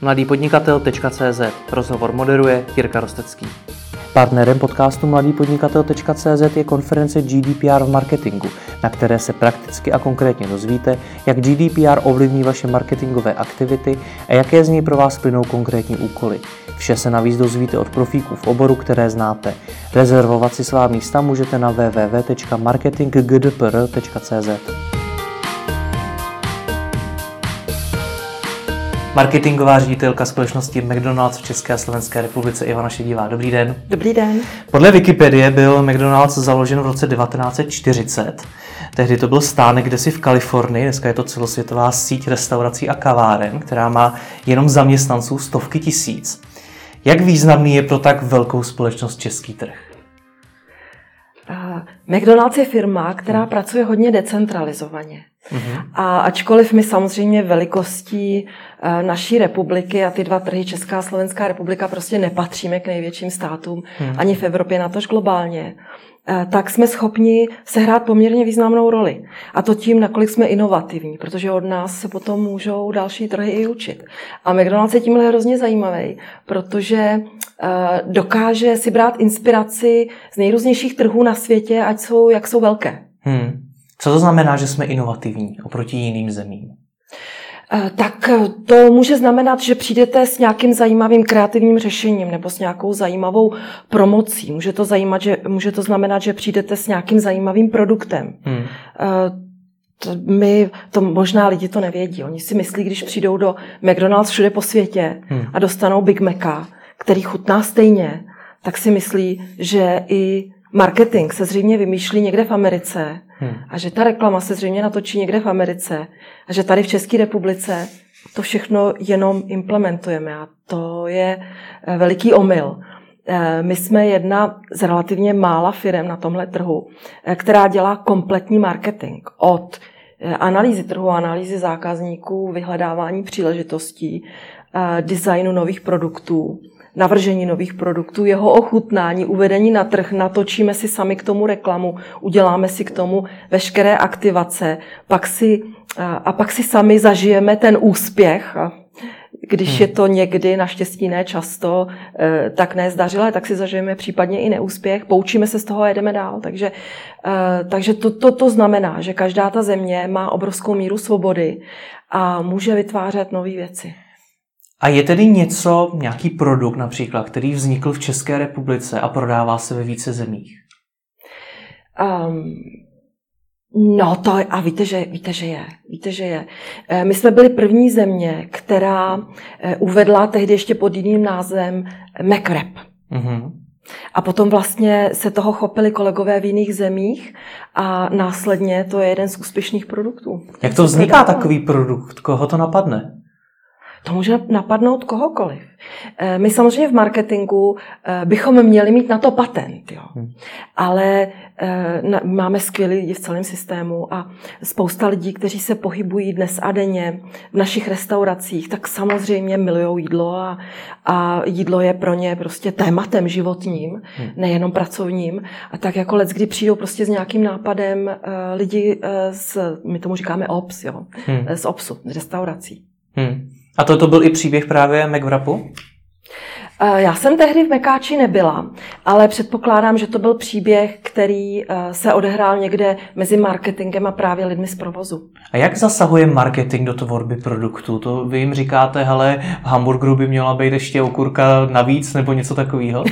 mladýpodnikatel.cz Rozhovor moderuje Jirka Rostecký. Partnerem podcastu mladýpodnikatel.cz je konference GDPR v marketingu, na které se prakticky a konkrétně dozvíte, jak GDPR ovlivní vaše marketingové aktivity a jaké z něj pro vás plynou konkrétní úkoly. Vše se navíc dozvíte od profíků v oboru, které znáte. Rezervovat si svá místa můžete na www.marketinggdpr.cz. Marketingová ředitelka společnosti McDonald's v České a Slovenské republice Ivana Šedivá. Dobrý den. Dobrý den. Podle Wikipedie byl McDonald's založen v roce 1940. Tehdy to byl stánek kde si v Kalifornii, dneska je to celosvětová síť restaurací a kaváren, která má jenom zaměstnanců stovky tisíc. Jak významný je pro tak velkou společnost český trh? McDonald's je firma, která pracuje hodně decentralizovaně. Mm-hmm. A ačkoliv my samozřejmě velikostí naší republiky a ty dva trhy, Česká a Slovenská republika, prostě nepatříme k největším státům mm. ani v Evropě, natož globálně, eh, tak jsme schopni sehrát poměrně významnou roli. A to tím, nakolik jsme inovativní, protože od nás se potom můžou další trhy i učit. A McDonald's je tímhle hrozně zajímavý, protože eh, dokáže si brát inspiraci z nejrůznějších trhů na světě, ať jsou, jak jsou velké. Hmm. Co to znamená, že jsme inovativní oproti jiným zemím? Eh, tak eh, to může znamenat, že přijdete s nějakým zajímavým kreativním řešením nebo s nějakou zajímavou promocí. Může to, zajímat, že, může to znamenat, že přijdete s nějakým zajímavým produktem. Hmm. Eh, to, my, to možná lidi to nevědí. Oni si myslí, když přijdou do McDonald's všude po světě hmm. a dostanou Big Maca, který chutná stejně, tak si myslí, že i marketing se zřejmě vymýšlí někde v Americe hmm. a že ta reklama se zřejmě natočí někde v Americe a že tady v České republice to všechno jenom implementujeme a to je eh, veliký omyl. Eh, my jsme jedna z relativně mála firm na tomhle trhu, eh, která dělá kompletní marketing od analýzy trhu, analýzy zákazníků, vyhledávání příležitostí, designu nových produktů, navržení nových produktů, jeho ochutnání, uvedení na trh, natočíme si sami k tomu reklamu, uděláme si k tomu veškeré aktivace, pak si, a pak si sami zažijeme ten úspěch. Když hmm. je to někdy, naštěstí ne často, e, tak nezdařilé, tak si zažijeme případně i neúspěch, poučíme se z toho a jedeme dál. Takže, e, takže to, to, to znamená, že každá ta země má obrovskou míru svobody a může vytvářet nové věci. A je tedy něco, nějaký produkt například, který vznikl v České republice a prodává se ve více zemích? Um, no to, a víte že, víte, že je. Víte, že je. Eh, my jsme byli první země, která eh, uvedla tehdy ještě pod jiným názvem MacRap. Mm-hmm. A potom vlastně se toho chopili kolegové v jiných zemích a následně to je jeden z úspěšných produktů. Jak to vzniká takový produkt? Koho to napadne? To může napadnout kohokoliv. Eh, my samozřejmě v marketingu eh, bychom měli mít na to patent, jo. Hmm. ale eh, máme skvělé lidi v celém systému a spousta lidí, kteří se pohybují dnes a denně v našich restauracích, tak samozřejmě milují jídlo a, a jídlo je pro ně prostě tématem životním, hmm. nejenom pracovním. A tak jako let, kdy přijdou prostě s nějakým nápadem lidi z, my tomu říkáme ops, jo, hmm. z obsu, z restaurací. Hmm. A to, to byl i příběh právě McWrapu? Eh, já jsem tehdy v Mekáči nebyla, ale předpokládám, že to byl příběh, který eh, se odehrál někde mezi marketingem a právě lidmi z provozu. A jak zasahuje marketing do tvorby produktu? To vy jim říkáte, hele, v hamburgeru by měla být ještě okurka navíc nebo něco takového?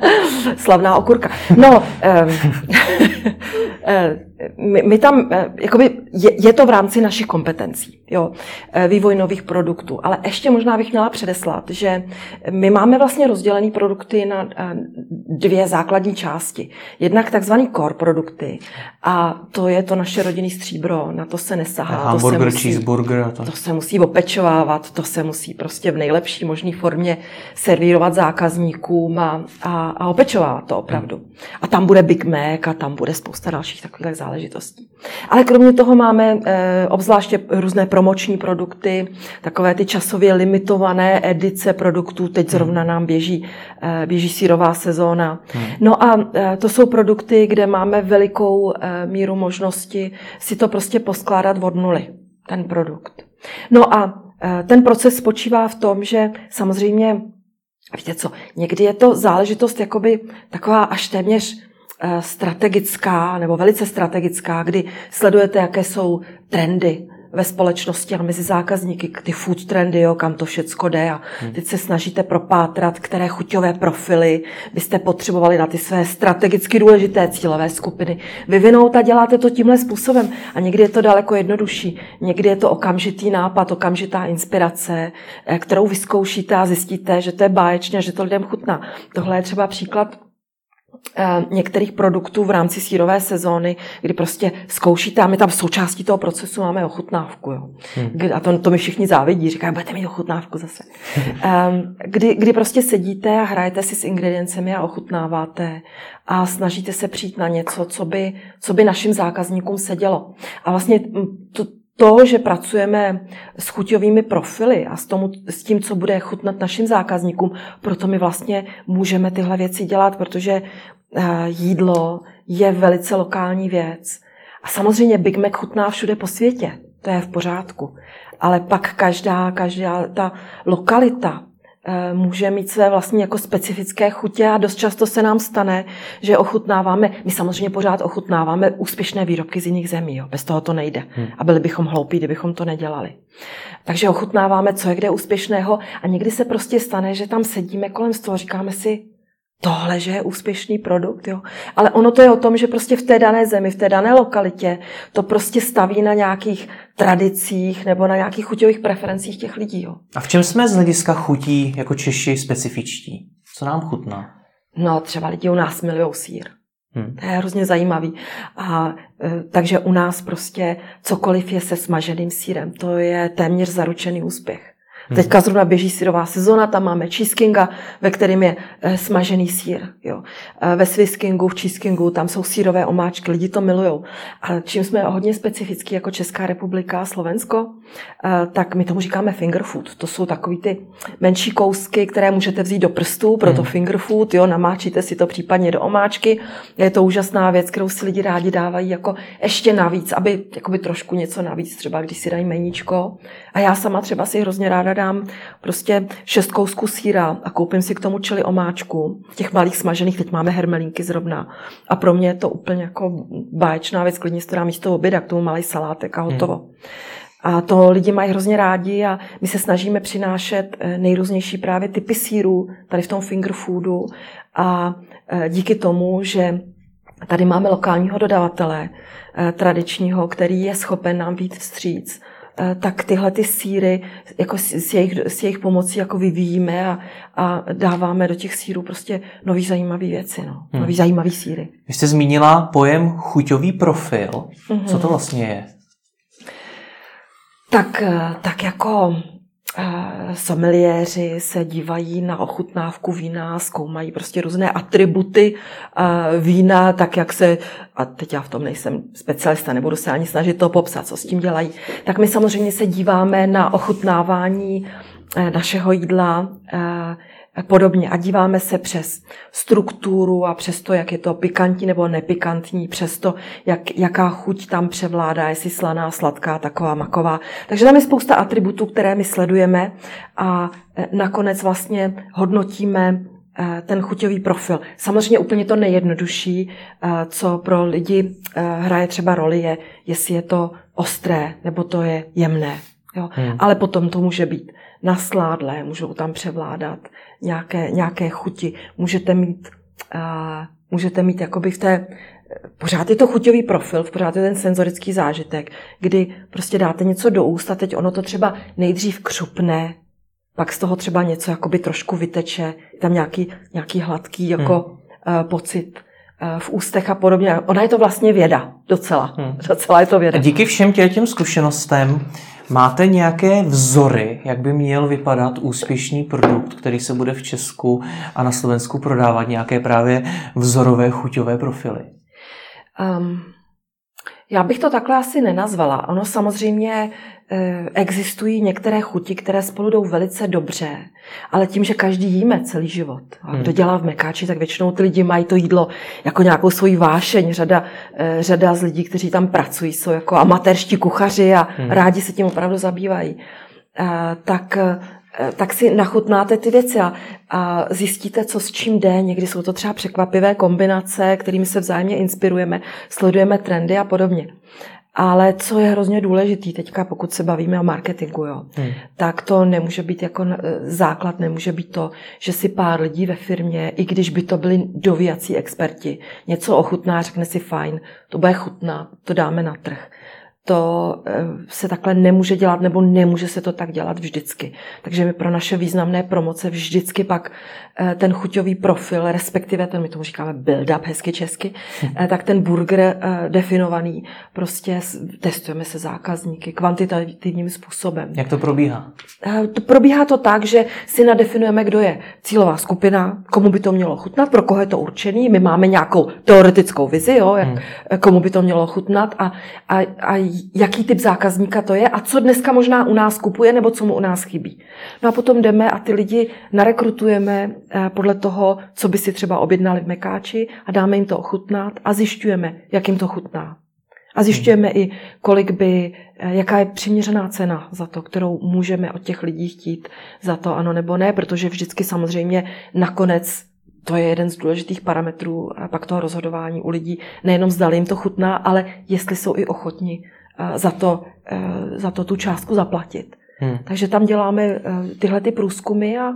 Slavná okurka. No, um, my, my tam, eh, jakoby, je, je to v rámci našich kompetencí, jo, eh, vývoj nových produktů, ale ještě možná bych měla předeslat, že my máme vlastně rozdělené produkty na eh, dvě základní části. Jednak takzvaný core produkty a to je to naše rodinný stříbro, na to se nesahá. Hamburger, to se musí, cheeseburger. To. to se musí opečovávat, to se musí prostě v nejlepší možné formě servírovat zákazníkům a, a, a opečovávat to opravdu. Hmm. A tam bude Big Mac a tam bude spousta dalších takových záležitostí. Ale kromě toho máme e, obzvláště různé promoční produkty, takové ty časově limitované edice produktů. Teď zrovna nám běží, e, běží sírová sezóna. Hmm. No a e, to jsou produkty, kde máme velikou míru možnosti si to prostě poskládat od nuly, ten produkt. No a eh, ten proces spočívá v tom, že samozřejmě, víte co, někdy je to záležitost jakoby taková až téměř eh, strategická nebo velice strategická, kdy sledujete, jaké jsou trendy, ve společnosti a mezi zákazníky, ty food trendy, jo, kam to všecko jde a hmm. teď se snažíte propátrat, které chuťové profily byste potřebovali na ty své strategicky důležité cílové skupiny vyvinout a děláte to tímhle způsobem. A někdy je to daleko jednodušší, někdy je to okamžitý nápad, okamžitá inspirace, eh, kterou vyzkoušíte a zjistíte, že to je báječně, že to lidem chutná. Tohle je třeba příklad Eh, některých produktů v rámci sírové sezóny, kdy prostě zkoušíte a my tam v součástí toho procesu máme ochutnávku. Jo. Hmm. A to, to mi všichni závidí, říkají, budete mít ochutnávku zase. um, kdy, kdy prostě sedíte a hrajete si s ingrediencemi a ochutnáváte a snažíte se přijít na něco, co by, co by našim zákazníkům sedělo. A vlastně to, to, že pracujeme s chuťovými profily a s, tomu, s tím, co bude chutnat našim zákazníkům, proto my vlastně můžeme tyhle věci dělat, protože eh, jídlo je velice lokální věc. A samozřejmě Big Mac chutná všude po světě, to je v pořádku. Ale pak každá, každá ta lokalita Eh, může mít své vlastní jako specifické chutě a dost často se nám stane, že ochutnáváme, my samozřejmě pořád ochutnáváme úspěšné výrobky z jiných zemí, jo. bez toho to nejde. Hmm. A byli bychom hloupí, kdybychom to nedělali. Takže ochutnáváme, co je kde úspěšného a někdy se prostě stane, že tam sedíme kolem toho, říkáme si, tohle, že je úspěšný produkt, jo. Ale ono to je o tom, že prostě v té dané zemi, v té dané lokalitě to prostě staví na nějakých tradicích nebo na nějakých chuťových preferencích těch lidí, jo. A v čem jsme z hlediska chutí jako Češi specifičtí? Co nám chutná? No, třeba lidi u nás milují sír. Hmm. To je hrozně zajímavý. A e, takže u nás prostě cokoliv je se smaženým sírem, to je téměř zaručený úspěch. Hmm. Teďka zrovna běží sírová sezona, tam máme cheesekinga, ve kterém je eh, smažený sír. Jo. Eh, ve Swisskingu, v cheesekingu, tam jsou sírové omáčky, lidi to milují. A čím jsme hodně specifický jako Česká republika a Slovensko, eh, tak my tomu říkáme finger food. To jsou takový ty menší kousky, které můžete vzít do prstů, proto hmm. finger food, jo, namáčíte si to případně do omáčky. Je to úžasná věc, kterou si lidi rádi dávají jako ještě navíc, aby jakoby trošku něco navíc, třeba když si dají meníčko. A já sama třeba si hrozně ráda dám prostě šest kousků síra a koupím si k tomu čili omáčku. Těch malých smažených, teď máme hermelínky zrovna. A pro mě je to úplně jako báječná věc, klidně si to dám místo oběda, k tomu malý salátek a hotovo. Hmm. A to lidi mají hrozně rádi a my se snažíme přinášet eh, nejrůznější právě typy sírů tady v tom finger foodu a eh, díky tomu, že tady máme lokálního dodavatele eh, tradičního, který je schopen nám být vstříc, tak tyhle ty síry jako s, jejich, s jejich pomocí jako vyvíjíme a, a dáváme do těch sírů prostě nový zajímavý věci, no. Hmm. nový zajímavý síry. Vy jste zmínila pojem chuťový profil. Mm-hmm. Co to vlastně je? Tak, eh, tak jako someliéři se dívají na ochutnávku vína, zkoumají prostě různé atributy vína, tak jak se, a teď já v tom nejsem specialista, nebudu se ani snažit to popsat, co s tím dělají, tak my samozřejmě se díváme na ochutnávání e, našeho jídla e, podobně a díváme se přes strukturu a přes to, jak je to pikantní nebo nepikantní, přes to, jak, jaká chuť tam převládá, jestli slaná, sladká, taková, maková. Takže tam je spousta atributů, které my sledujeme a e, nakonec vlastně hodnotíme e, ten chuťový profil. Samozřejmě úplně to nejjednodušší, e, co pro lidi hraje třeba roli, je, jestli je to ostré nebo to je jemné. Jo? Hmm. Ale potom to může být nasládlé, můžou tam převládat nějaké, nějaké chuti. Můžete mít, uh, můžete mít jakoby v té, pořád je to chuťový profil, pořád je ten senzorický zážitek, kdy prostě dáte něco do úst a teď ono to třeba nejdřív křupne, pak z toho třeba něco jakoby trošku vyteče, tam nějaký, nějaký hladký jako hmm. uh, pocit v ústech a podobně. Ona je to vlastně věda, docela. Hmm. Docela je to věda. Díky všem těm zkušenostem Máte nějaké vzory, jak by měl vypadat úspěšný produkt, který se bude v Česku a na Slovensku prodávat? Nějaké právě vzorové chuťové profily? Um, já bych to takhle asi nenazvala. Ono samozřejmě Eh, existují některé chuti, které spolu jdou velice dobře, ale tím, že každý jíme celý život. A kdo hmm. dělá v Mekáči, tak většinou ty lidi mají to jídlo jako nějakou svoji vášeň. Řada, eh, řada z lidí, kteří tam pracují, jsou jako amatérští kuchaři a hmm. rádi se tím opravdu zabývají. tak tak si nachutnáte ty věci a, a zjistíte, co s čím jde. Někdy jsou to třeba překvapivé kombinace, kterými se vzájemně inspirujeme, sledujeme trendy a podobně. Ale co je hrozně důležitý teďka, pokud se bavíme o marketingu, jo, hmm. tak to nemůže být jako základ, nemůže být to, že si pár lidí ve firmě, i když by to byli dovíjací experti, něco ochutná, řekne si fajn, to bude chutná, to dáme na trh to eh, se takhle nemůže dělat nebo nemůže se to tak dělat vždycky. Takže my pro naše významné promoce vždycky pak eh, ten chuťový profil, respektive ten, my tomu říkáme build-up hezky česky, hm. tak ten burger definovaný, prostě testujeme se zákazníky kvantitativním způsobem. Jak to probíhá? To probíhá to tak, že si nadefinujeme, kdo je cílová skupina, komu by to mělo chutnat, pro koho je to určený. My máme nějakou teoretickou vizi, jo, jak, hmm. komu by to mělo chutnat a, a, a jaký typ zákazníka to je a co dneska možná u nás kupuje nebo co mu u nás chybí. No a potom jdeme a ty lidi narekrutujeme eh, podle toho, co by si třeba objednali v Mekáči a dáme jim to ochutnat a zjišťujeme, jak jim to chutná. A zjišťujeme i, kolik by, eh, jaká je přiměřená cena za to, kterou můžeme od těch lidí chtít za to ano nebo ne, protože vždycky samozřejmě nakonec to je jeden z důležitých parametrů a pak toho rozhodování u lidí. Nejenom zdali jim to chutná, ale jestli jsou i ochotni za to, e, za to tu částku zaplatit. Hmm. Takže tam děláme e, tyhle ty průzkumy a,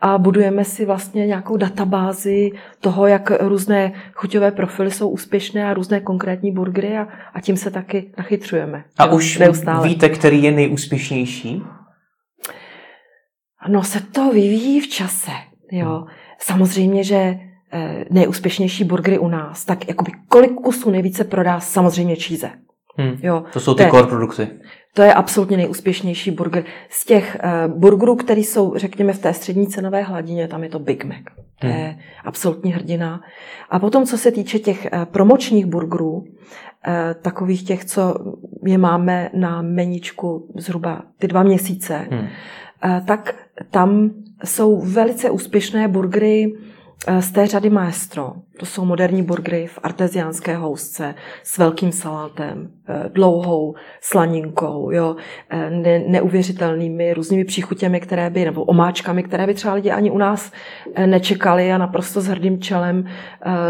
a budujeme si vlastně nějakou databázi toho, jak různé chuťové profily jsou úspěšné a různé konkrétní burgery a, a tím se taky nachytřujeme. A jo, už neustále. víte, který je nejúspěšnější? No se to vyvíjí v čase. Jo. Hmm. Samozřejmě, že nejúspěšnější burgery u nás, tak jakoby kolik kusů nejvíce prodá samozřejmě číze. Hmm. Jo, to jsou ty to core produkty. To je absolutně nejúspěšnější burger. Z těch uh, burgerů, které jsou, řekněme, v té střední cenové hladině, tam je to Big Mac. To hmm. je absolutní hrdina. A potom, co se týče těch uh, promočních burgerů, uh, takových těch, co je máme na meničku zhruba ty dva měsíce, hmm. uh, tak tam jsou velice úspěšné burgery, z té řady Maestro. To jsou moderní burgery v arteziánské housce s velkým salátem, eh, dlouhou slaninkou, jo, eh, ne, neuvěřitelnými různými příchutěmi, které by, nebo omáčkami, které by třeba lidi ani u nás nečekali a naprosto s hrdým čelem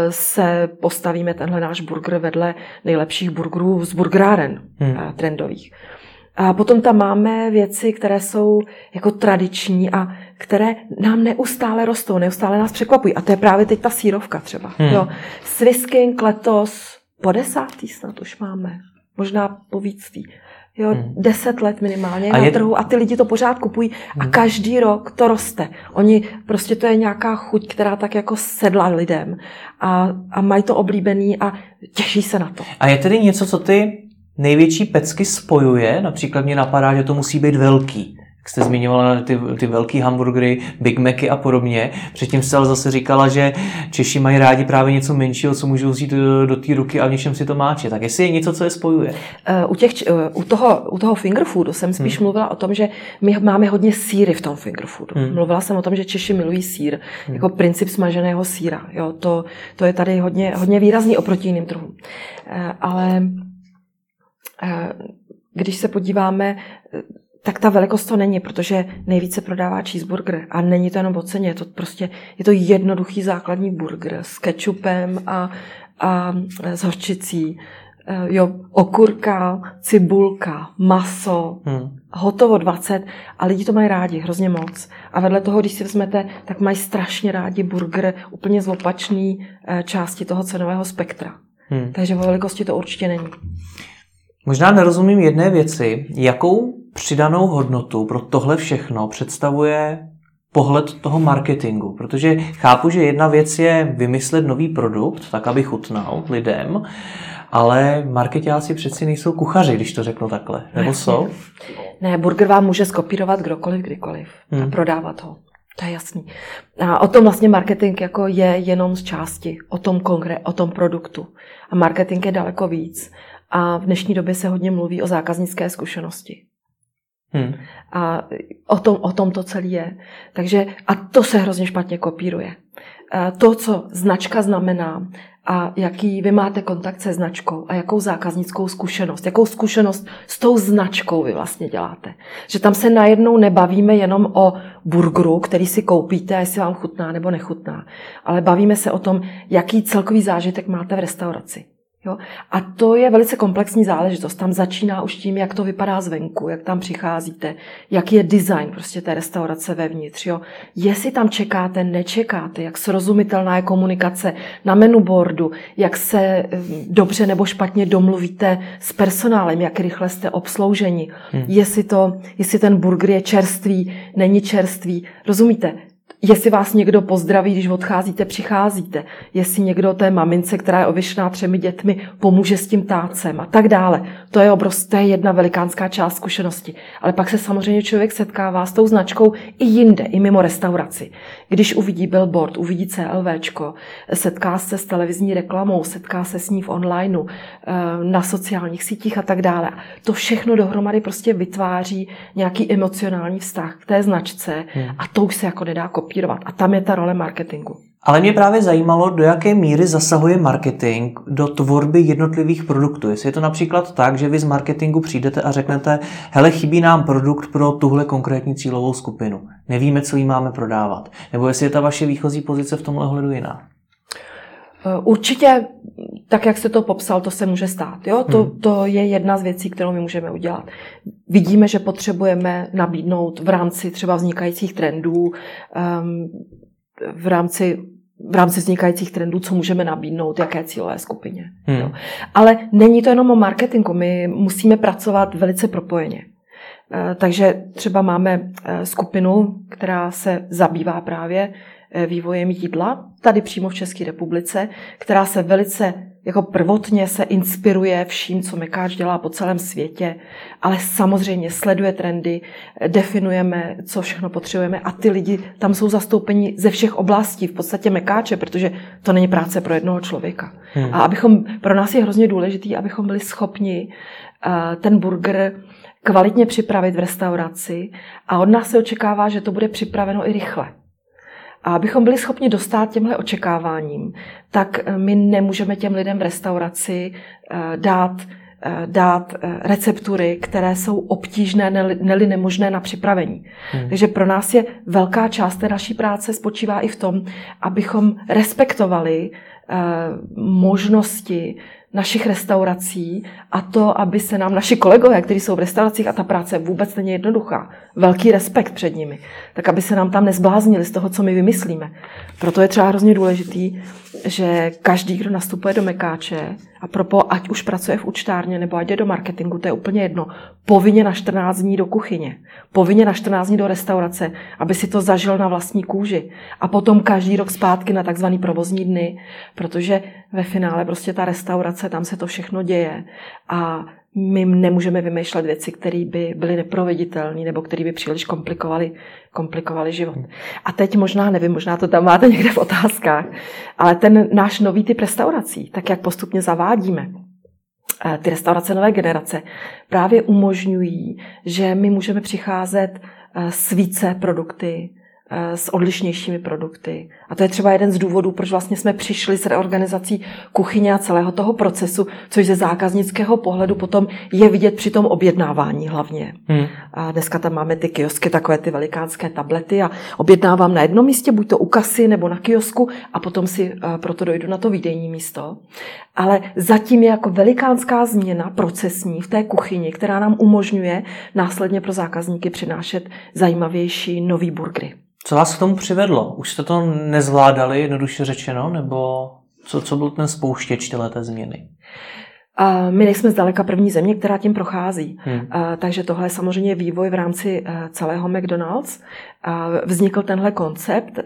se postavíme tenhle náš burger vedle nejlepších burgerů z burgeráren hmm. trendových. A potom tam máme věci, které jsou jako tradiční a které nám neustále rostou, neustále nás překvapují. A to je právě teď ta sírovka třeba. Hmm. Jo. Swisking letos po desátý snad už máme. Možná po víctý. Jo, hmm. deset let minimálně a na je... trhu a ty lidi to pořád kupují a hmm. každý rok to roste. Oni, prostě to je nějaká chuť, která tak jako sedla lidem a, a mají to oblíbený a těší se na to. A je tedy něco, co ty největší pecky spojuje? Například mě napadá, že to musí být velký jak jste zmiňovala ty, ty velký hamburgery, Big Macy a podobně. Předtím jste ale zase říkala, že Češi mají rádi právě něco menšího, co můžou vzít do, do té ruky a v něčem si to máče. Tak jestli je něco, co je spojuje? Uh, u, těch, uh, u, toho, u toho finger foodu jsem spíš hmm. mluvila o tom, že my máme hodně síry v tom finger foodu. Hmm. Mluvila jsem o tom, že Češi milují sír, hmm. jako princip smaženého síra. Jo, to, to je tady hodně, hodně výrazný oproti jiným druhům. Uh, ale když se podíváme, tak ta velikost to není, protože nejvíce prodává cheeseburger a není to jenom o ceně, je to prostě je to jednoduchý základní burger s kečupem a, a s hořčicí. E, jo, okurka, cibulka, maso, hmm. hotovo 20 a lidi to mají rádi hrozně moc. A vedle toho, když si vezmete, tak mají strašně rádi burger úplně z opačné e, části toho cenového spektra. Hmm. Takže o velikosti to určitě není. Možná nerozumím jedné věci. Jakou přidanou hodnotu pro tohle všechno představuje pohled toho marketingu, protože chápu, že jedna věc je vymyslet nový produkt, tak aby chutnal lidem, ale marketáci přeci nejsou kuchaři, když to řeknu takhle. Nebo jsou? Ne, burger vám může skopírovat kdokoliv, kdykoliv hmm. a prodávat ho. To je jasný. A o tom vlastně marketing jako je jenom z části, o tom, kongre, o tom produktu. A marketing je daleko víc. A v dnešní době se hodně mluví o zákaznické zkušenosti. Hmm. A o tom, o tom to celé je. Takže, a to se hrozně špatně kopíruje. To, co značka znamená a jaký vy máte kontakt se značkou a jakou zákaznickou zkušenost, jakou zkušenost s tou značkou vy vlastně děláte. Že tam se najednou nebavíme jenom o burgeru, který si koupíte a jestli vám chutná nebo nechutná, ale bavíme se o tom, jaký celkový zážitek máte v restauraci. Jo? A to je velice komplexní záležitost. Tam začíná už tím, jak to vypadá zvenku, jak tam přicházíte, jak je design prostě té restaurace vevnitř. Jo? Jestli tam čekáte, nečekáte, jak srozumitelná je komunikace na boardu, jak se eh, dobře nebo špatně domluvíte s personálem, jak rychle jste obslouženi, hmm. jestli, to, jestli ten burger je čerstvý, není čerstvý. Rozumíte? Jestli vás někdo pozdraví, když odcházíte, přicházíte, jestli někdo té mamince, která je ověšená třemi dětmi, pomůže s tím tácem a tak dále. To je obrovské, to je jedna velikánská část zkušenosti. Ale pak se samozřejmě člověk setkává s tou značkou i jinde, i mimo restauraci. Když uvidí billboard, uvidí CLVčko, setká se s televizní reklamou, setká se s ní v onlineu, eh, na sociálních sítích a tak dále. To všechno dohromady prostě vytváří nějaký emocionální vztah k té značce hmm. a to už se jako nedá kopírovat kopírovat. A tam je ta role marketingu. Ale mě právě zajímalo, do jaké míry zasahuje marketing do tvorby jednotlivých produktů. Jestli je to například tak, že vy z marketingu přijdete a řeknete, hele, chybí nám produkt pro tuhle konkrétní cílovou skupinu. Nevíme, co jí máme prodávat. Nebo jestli je ta vaše výchozí pozice v tomhle ohledu jiná. Eh, určitě, tak jak se to popsal, to se může stát. Jo? To, hmm. to je jedna z věcí, kterou my můžeme udělat. Vidíme, že potřebujeme nabídnout v rámci třeba vznikajících trendů, um, v rámci v rámci vznikajících trendů, co můžeme nabídnout, jaké cílové skupině. Hmm. Jo. Ale není to jenom o marketingu, my musíme pracovat velice propojeně. Eh, takže třeba máme eh, skupinu, která se zabývá právě vývojem jídla, tady přímo v České republice, která se velice jako prvotně se inspiruje vším, co Mekáč dělá po celém světě, ale samozřejmě sleduje trendy, definujeme, co všechno potřebujeme a ty lidi tam jsou zastoupeni ze všech oblastí, v podstatě Mekáče, protože to není práce pro jednoho člověka. Hmm. A abychom, pro nás je hrozně důležitý, abychom byli schopni uh, ten burger kvalitně připravit v restauraci a od nás se očekává, že to bude připraveno i rychle. A abychom byli schopni dostat těmhle očekáváním, tak eh, my nemůžeme těm lidem v restauraci eh, dát eh, dát receptury, které jsou obtížné, neli nemožné na připravení. Hmm. Takže pro nás je velká část té naší práce spočívá i v tom, abychom respektovali možnosti našich restaurací a to, aby se nám naši kolegové, kteří jsou v restauracích a ta práce vůbec není jednoduchá, velký respekt před nimi, tak aby se nám tam nezbláznili z toho, co my vymyslíme. Proto je třeba hrozně důležitý, že každý, kdo nastupuje do Mekáče, a propo, ať už pracuje v účtárně nebo ať je do marketingu, to je úplně jedno, povinně na 14 dní do kuchyně, povinně na 14 dní do restaurace, aby si to zažil na vlastní kůži. A potom každý rok zpátky na takzvaný provozní dny, protože ve finále prostě ta restaurace, tam se to všechno děje. A my nemůžeme vymýšlet věci, které by byly neproveditelné nebo které by příliš komplikovaly, komplikovaly život. A teď možná, nevím, možná to tam máte někde v otázkách, ale ten náš nový typ restaurací, tak jak postupně zavádíme, eh, ty restaurace nové generace právě umožňují, že my můžeme přicházet eh, s více produkty, s odlišnějšími produkty. A to je třeba jeden z důvodů, proč vlastně jsme přišli s reorganizací kuchyně a celého toho procesu, což ze zákaznického pohledu potom je vidět při tom objednávání hlavně. Hmm. A dneska tam máme ty kiosky, takové ty velikánské tablety a objednávám na jednom místě, buď to u kasy nebo na kiosku a potom si eh, proto dojdu na to výdejní místo. Ale zatím je jako velikánská změna procesní v té kuchyni, která nám umožňuje následně pro zákazníky přinášet zajímavější nový burgery. Co vás k tomu přivedlo? Už jste to nezvládali, jednoduše řečeno, nebo co, co byl ten spouštěč té změny? My nejsme zdaleka první země, která tím prochází. Hmm. Takže tohle je samozřejmě vývoj v rámci eh, celého McDonald's. Vznikl tenhle koncept, eh,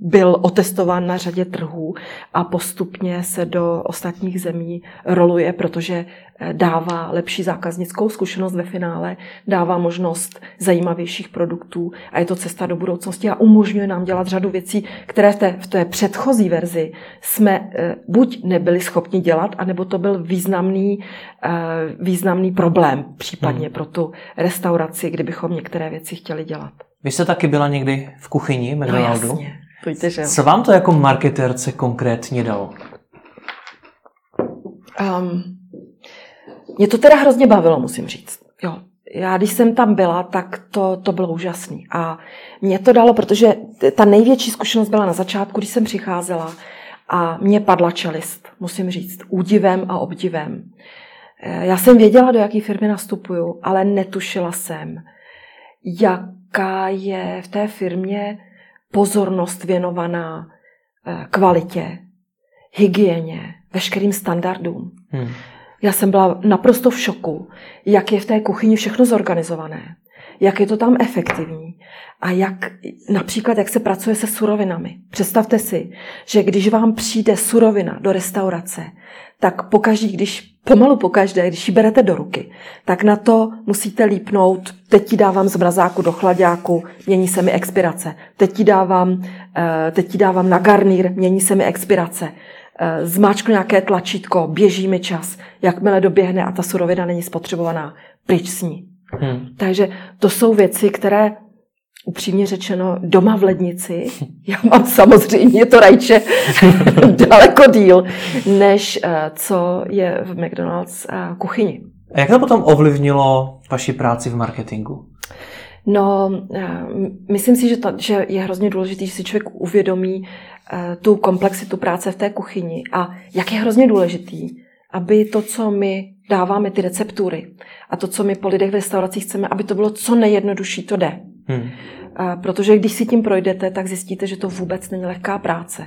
byl otestován na řadě trhů a postupně se do ostatních zemí roluje, protože eh, dává lepší zákaznickou zkušenost ve finále, dává možnost zajímavějších produktů a je to cesta do budoucnosti a umožňuje nám dělat řadu věcí, které v té, v té předchozí verzi jsme eh, buď nebyli schopni dělat, anebo to byl významný, významný problém případně hmm. pro tu restauraci, kdybychom některé věci chtěli dělat. Vy jste taky byla někdy v kuchyni McDonaldu? No jasně. Pojďte, že Co vám to jako marketérce konkrétně dalo? Um, mě to teda hrozně bavilo, musím říct. Jo, já když jsem tam byla, tak to, to bylo úžasné. A mě to dalo, protože ta největší zkušenost byla na začátku, když jsem přicházela a mě padla čelist, musím říct, údivem a obdivem. Eh, já jsem věděla, do jaké firmy nastupuju, ale netušila jsem, jaká je v té firmě pozornost věnovaná eh, kvalitě, hygieně, veškerým standardům. Hmm. Já jsem byla naprosto v šoku, jak je v té kuchyni všechno zorganizované, jak je to tam efektivní a jak například, jak se pracuje se surovinami. Představte si, že když vám přijde surovina do restaurace, tak pokaždý, když pomalu pokaždé, když ji berete do ruky, tak na to musíte lípnout, teď ti dávám z mrazáku do chladáku, mění se mi expirace. Teď ti dávám, eh, teď ti dávám na garnír, mění se mi expirace. Eh, zmáčknu nějaké tlačítko, běží mi čas, jakmile doběhne a ta surovina není spotřebovaná, pryč s ní. Hmm. Takže to jsou věci, které upřímně řečeno doma v lednici, já mám samozřejmě to rajče daleko díl, než eh, co je v McDonald's eh, kuchyni. A jak to potom ovlivnilo vaši práci v marketingu? No, myslím si, že, to, že je hrozně důležité, že si člověk uvědomí, Eh, tu komplexitu práce v té kuchyni a jak je hrozně důležitý, aby to, co my dáváme, ty receptury a to, co my po lidech v restauracích chceme, aby to bylo co nejjednodušší, to jde. Hmm. A protože když si tím projdete, tak zjistíte, že to vůbec není lehká práce.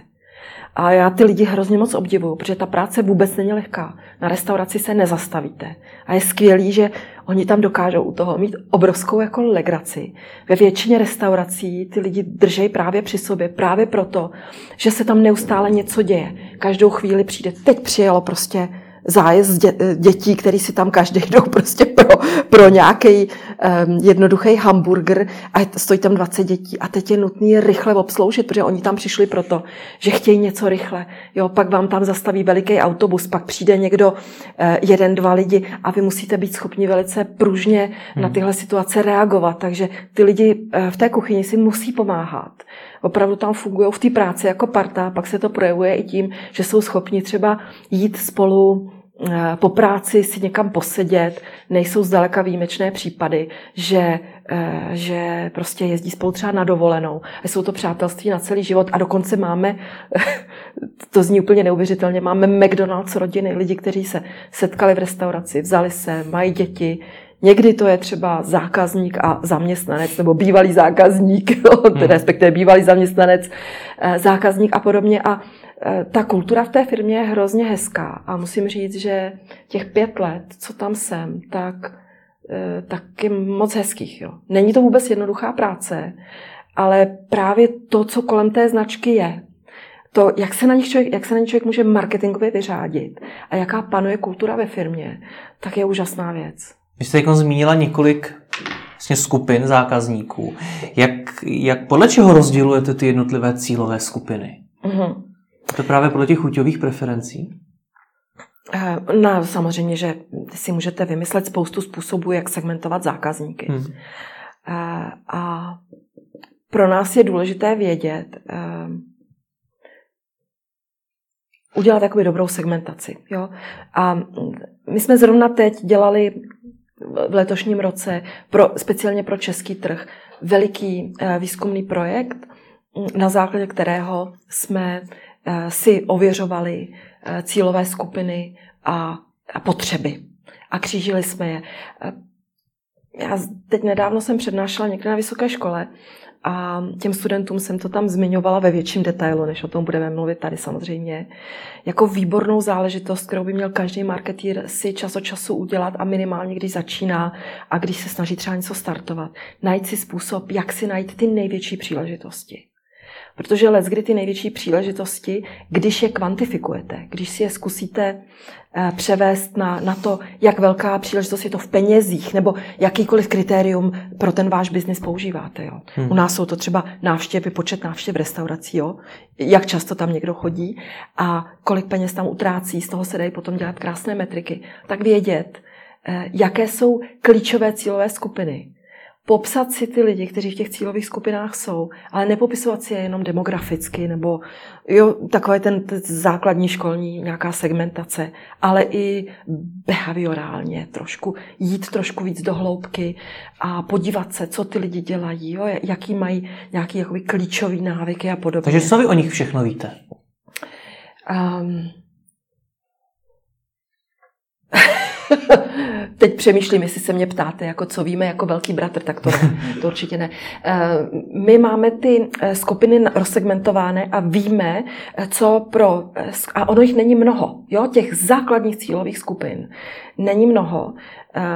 A já ty lidi hrozně moc obdivuju, protože ta práce vůbec není lehká. Na restauraci se nezastavíte. A je skvělý, že oni tam dokážou u toho mít obrovskou jako legraci. Ve většině restaurací ty lidi držejí právě při sobě, právě proto, že se tam neustále něco děje. Každou chvíli přijde, teď přijelo prostě zájezd dě, dětí, který si tam každý jdou prostě pro, pro nějaký um, jednoduchý hamburger a stojí tam 20 dětí a teď je nutný rychle obsloužit, protože oni tam přišli proto, že chtějí něco rychle. Jo, pak vám tam zastaví veliký autobus, pak přijde někdo, uh, jeden, dva lidi a vy musíte být schopni velice pružně hmm. na tyhle situace reagovat. Takže ty lidi uh, v té kuchyni si musí pomáhat opravdu tam fungují v té práci jako parta, pak se to projevuje i tím, že jsou schopni třeba jít spolu Eh, po práci si někam posedět, nejsou zdaleka výjimečné případy, že, eh, že prostě jezdí spolu třeba na dovolenou. A jsou to přátelství na celý život a dokonce máme, to zní úplně neuvěřitelně, máme McDonald's rodiny, lidi, kteří se setkali v restauraci, vzali se, mají děti, Někdy to je třeba zákazník a zaměstnanec, nebo bývalý zákazník, hmm. respektive bývalý zaměstnanec, eh, zákazník a podobně. A Eh, ta kultura v té firmě je hrozně hezká a musím říct, že těch pět let, co tam jsem, tak, eh, tak je moc hezkých. Jo. Není to vůbec jednoduchá práce, ale právě to, co kolem té značky je, to, jak se na nich člověk, jak se na nich člověk může marketingově vyřádit a jaká panuje kultura ve firmě, tak je úžasná věc. Vy jste jako zmínila několik vlastně skupin zákazníků. Jak, jak podle čeho rozdělujete ty jednotlivé cílové skupiny? Uh-huh. To právě podle těch chuťových preferencí? Eh, no, samozřejmě, že si můžete vymyslet spoustu způsobů, jak segmentovat zákazníky. Hmm. Eh, a pro nás je důležité vědět, eh, udělat takovou dobrou segmentaci. Jo? A my jsme zrovna teď dělali v letošním roce pro, speciálně pro český trh veliký výzkumný projekt, na základě kterého jsme si ověřovali eh, cílové skupiny a, a potřeby. A křížili jsme je. Eh, já teď nedávno jsem přednášela někde na vysoké škole a těm studentům jsem to tam zmiňovala ve větším detailu, než o tom budeme mluvit tady samozřejmě, jako výbornou záležitost, kterou by měl každý marketýr si čas od času udělat a minimálně, když začíná a když se snaží třeba něco startovat, najít si způsob, jak si najít ty největší příležitosti. Protože les, kdy ty největší příležitosti, když je kvantifikujete, když si je zkusíte eh, převést na, na to, jak velká příležitost je to v penězích, nebo jakýkoliv kritérium pro ten váš biznis používáte. Jo. Hmm. U nás jsou to třeba návštěvy, počet návštěv restaurací, jo. jak často tam někdo chodí a kolik peněz tam utrácí, z toho se dají potom dělat krásné metriky. Tak vědět, eh, jaké jsou klíčové cílové skupiny popsat si ty lidi, kteří v těch cílových skupinách jsou, ale nepopisovat si je jenom demograficky, nebo jo, takové ten, ten základní školní nějaká segmentace, ale i behaviorálně trošku, jít trošku víc do hloubky a podívat se, co ty lidi dělají, jo, jaký mají nějaký jakoby klíčový návyky a podobně. Takže co vy o nich všechno víte? Um, Teď přemýšlím, jestli se mě ptáte, jako co víme jako velký bratr, tak to, to určitě ne. Eh, my máme ty eh, skupiny rozsegmentované a víme, eh, co pro, a ono jich není mnoho, jo, těch základních cílových skupin není mnoho.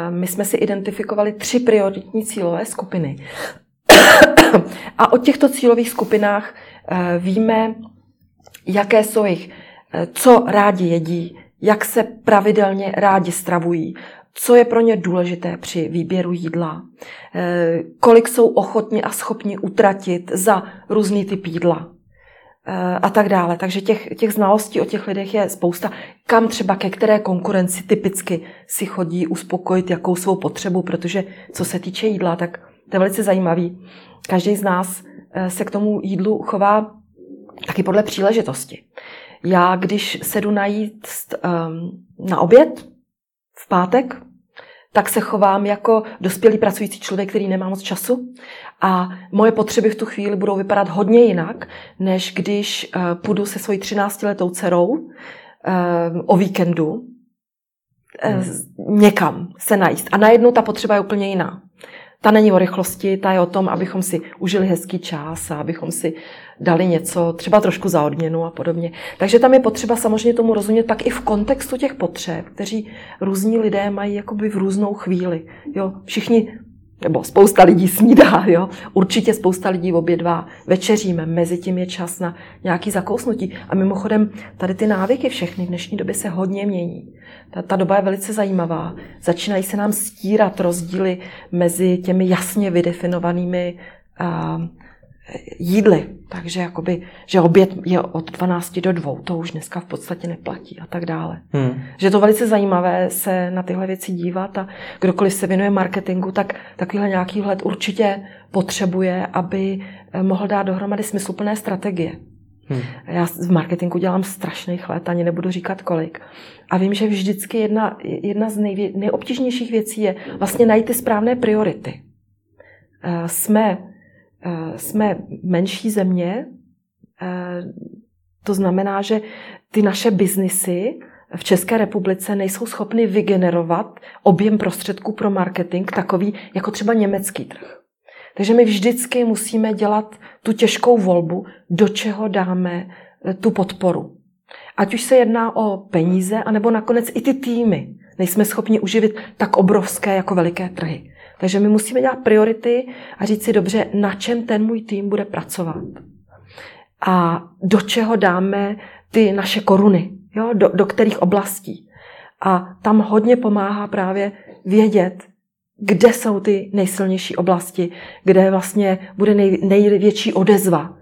My jsme si identifikovali tři prioritní cílové skupiny. A o těchto cílových skupinách víme, jaké jsou jich, co rádi jedí, jak se pravidelně rádi stravují, co je pro ně důležité při výběru jídla, eh, kolik jsou ochotni a schopni utratit za různý typ jídla eh, a tak dále. Takže těch, těch znalostí o těch lidech je spousta. Kam třeba ke které konkurenci typicky si chodí uspokojit jakou svou potřebu, protože co se týče jídla, tak to je velice zajímavý. Každý z nás eh, se k tomu jídlu chová taky podle příležitosti. Já, když sedu najít um, na oběd v pátek, tak se chovám jako dospělý pracující člověk, který nemá moc času. A moje potřeby v tu chvíli budou vypadat hodně jinak, než když uh, půjdu se svojí 13-letou dcerou uh, o víkendu uh, hmm. někam se najíst. A najednou ta potřeba je úplně jiná. Ta není o rychlosti, ta je o tom, abychom si užili hezký čas a abychom si dali něco, třeba trošku za odměnu a podobně. Takže tam je potřeba samozřejmě tomu rozumět pak i v kontextu těch potřeb, kteří různí lidé mají jakoby v různou chvíli. Jo, všichni nebo spousta lidí snídá, jo? určitě spousta lidí obědvá, večeříme, mezi tím je čas na nějaký zakousnutí. A mimochodem, tady ty návyky všechny v dnešní době se hodně mění. Ta, ta doba je velice zajímavá. Začínají se nám stírat rozdíly mezi těmi jasně vydefinovanými uh, jídly. Takže jakoby, že oběd je od 12 do 2, to už dneska v podstatě neplatí a tak dále. Hmm. Že je to velice zajímavé se na tyhle věci dívat a kdokoliv se věnuje marketingu, tak takovýhle nějaký vhled určitě potřebuje, aby eh, mohl dát dohromady smysluplné strategie. Hmm. Já v marketingu dělám strašných let, ani nebudu říkat kolik. A vím, že vždycky jedna, jedna z nejvě, nejobtížnějších věcí je vlastně najít ty správné priority. Eh, jsme Eh, jsme menší země, eh, to znamená, že ty naše biznisy v České republice nejsou schopny vygenerovat objem prostředků pro marketing takový jako třeba německý trh. Takže my vždycky musíme dělat tu těžkou volbu, do čeho dáme eh, tu podporu. Ať už se jedná o peníze, anebo nakonec i ty týmy. Nejsme schopni uživit tak obrovské jako veliké trhy. Takže my musíme dělat priority a říct si dobře, na čem ten můj tým bude pracovat. A do čeho dáme ty naše koruny, jo? Do, do kterých oblastí. A tam hodně pomáhá právě vědět, kde jsou ty nejsilnější oblasti, kde vlastně bude nej, největší odezva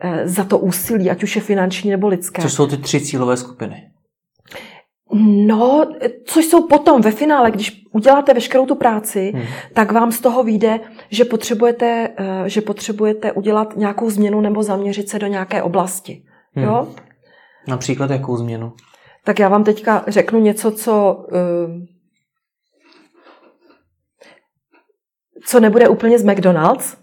eh, za to úsilí, ať už je finanční nebo lidské. Co jsou ty tři cílové skupiny? No, což jsou potom ve finále, když uděláte veškerou tu práci, hmm. tak vám z toho vyjde, že potřebujete, eh, že potřebujete udělat nějakou změnu nebo zaměřit se do nějaké oblasti. Hmm. Jo? Například jakou změnu? Tak já vám teďka řeknu něco, co, eh, co nebude úplně z McDonald's,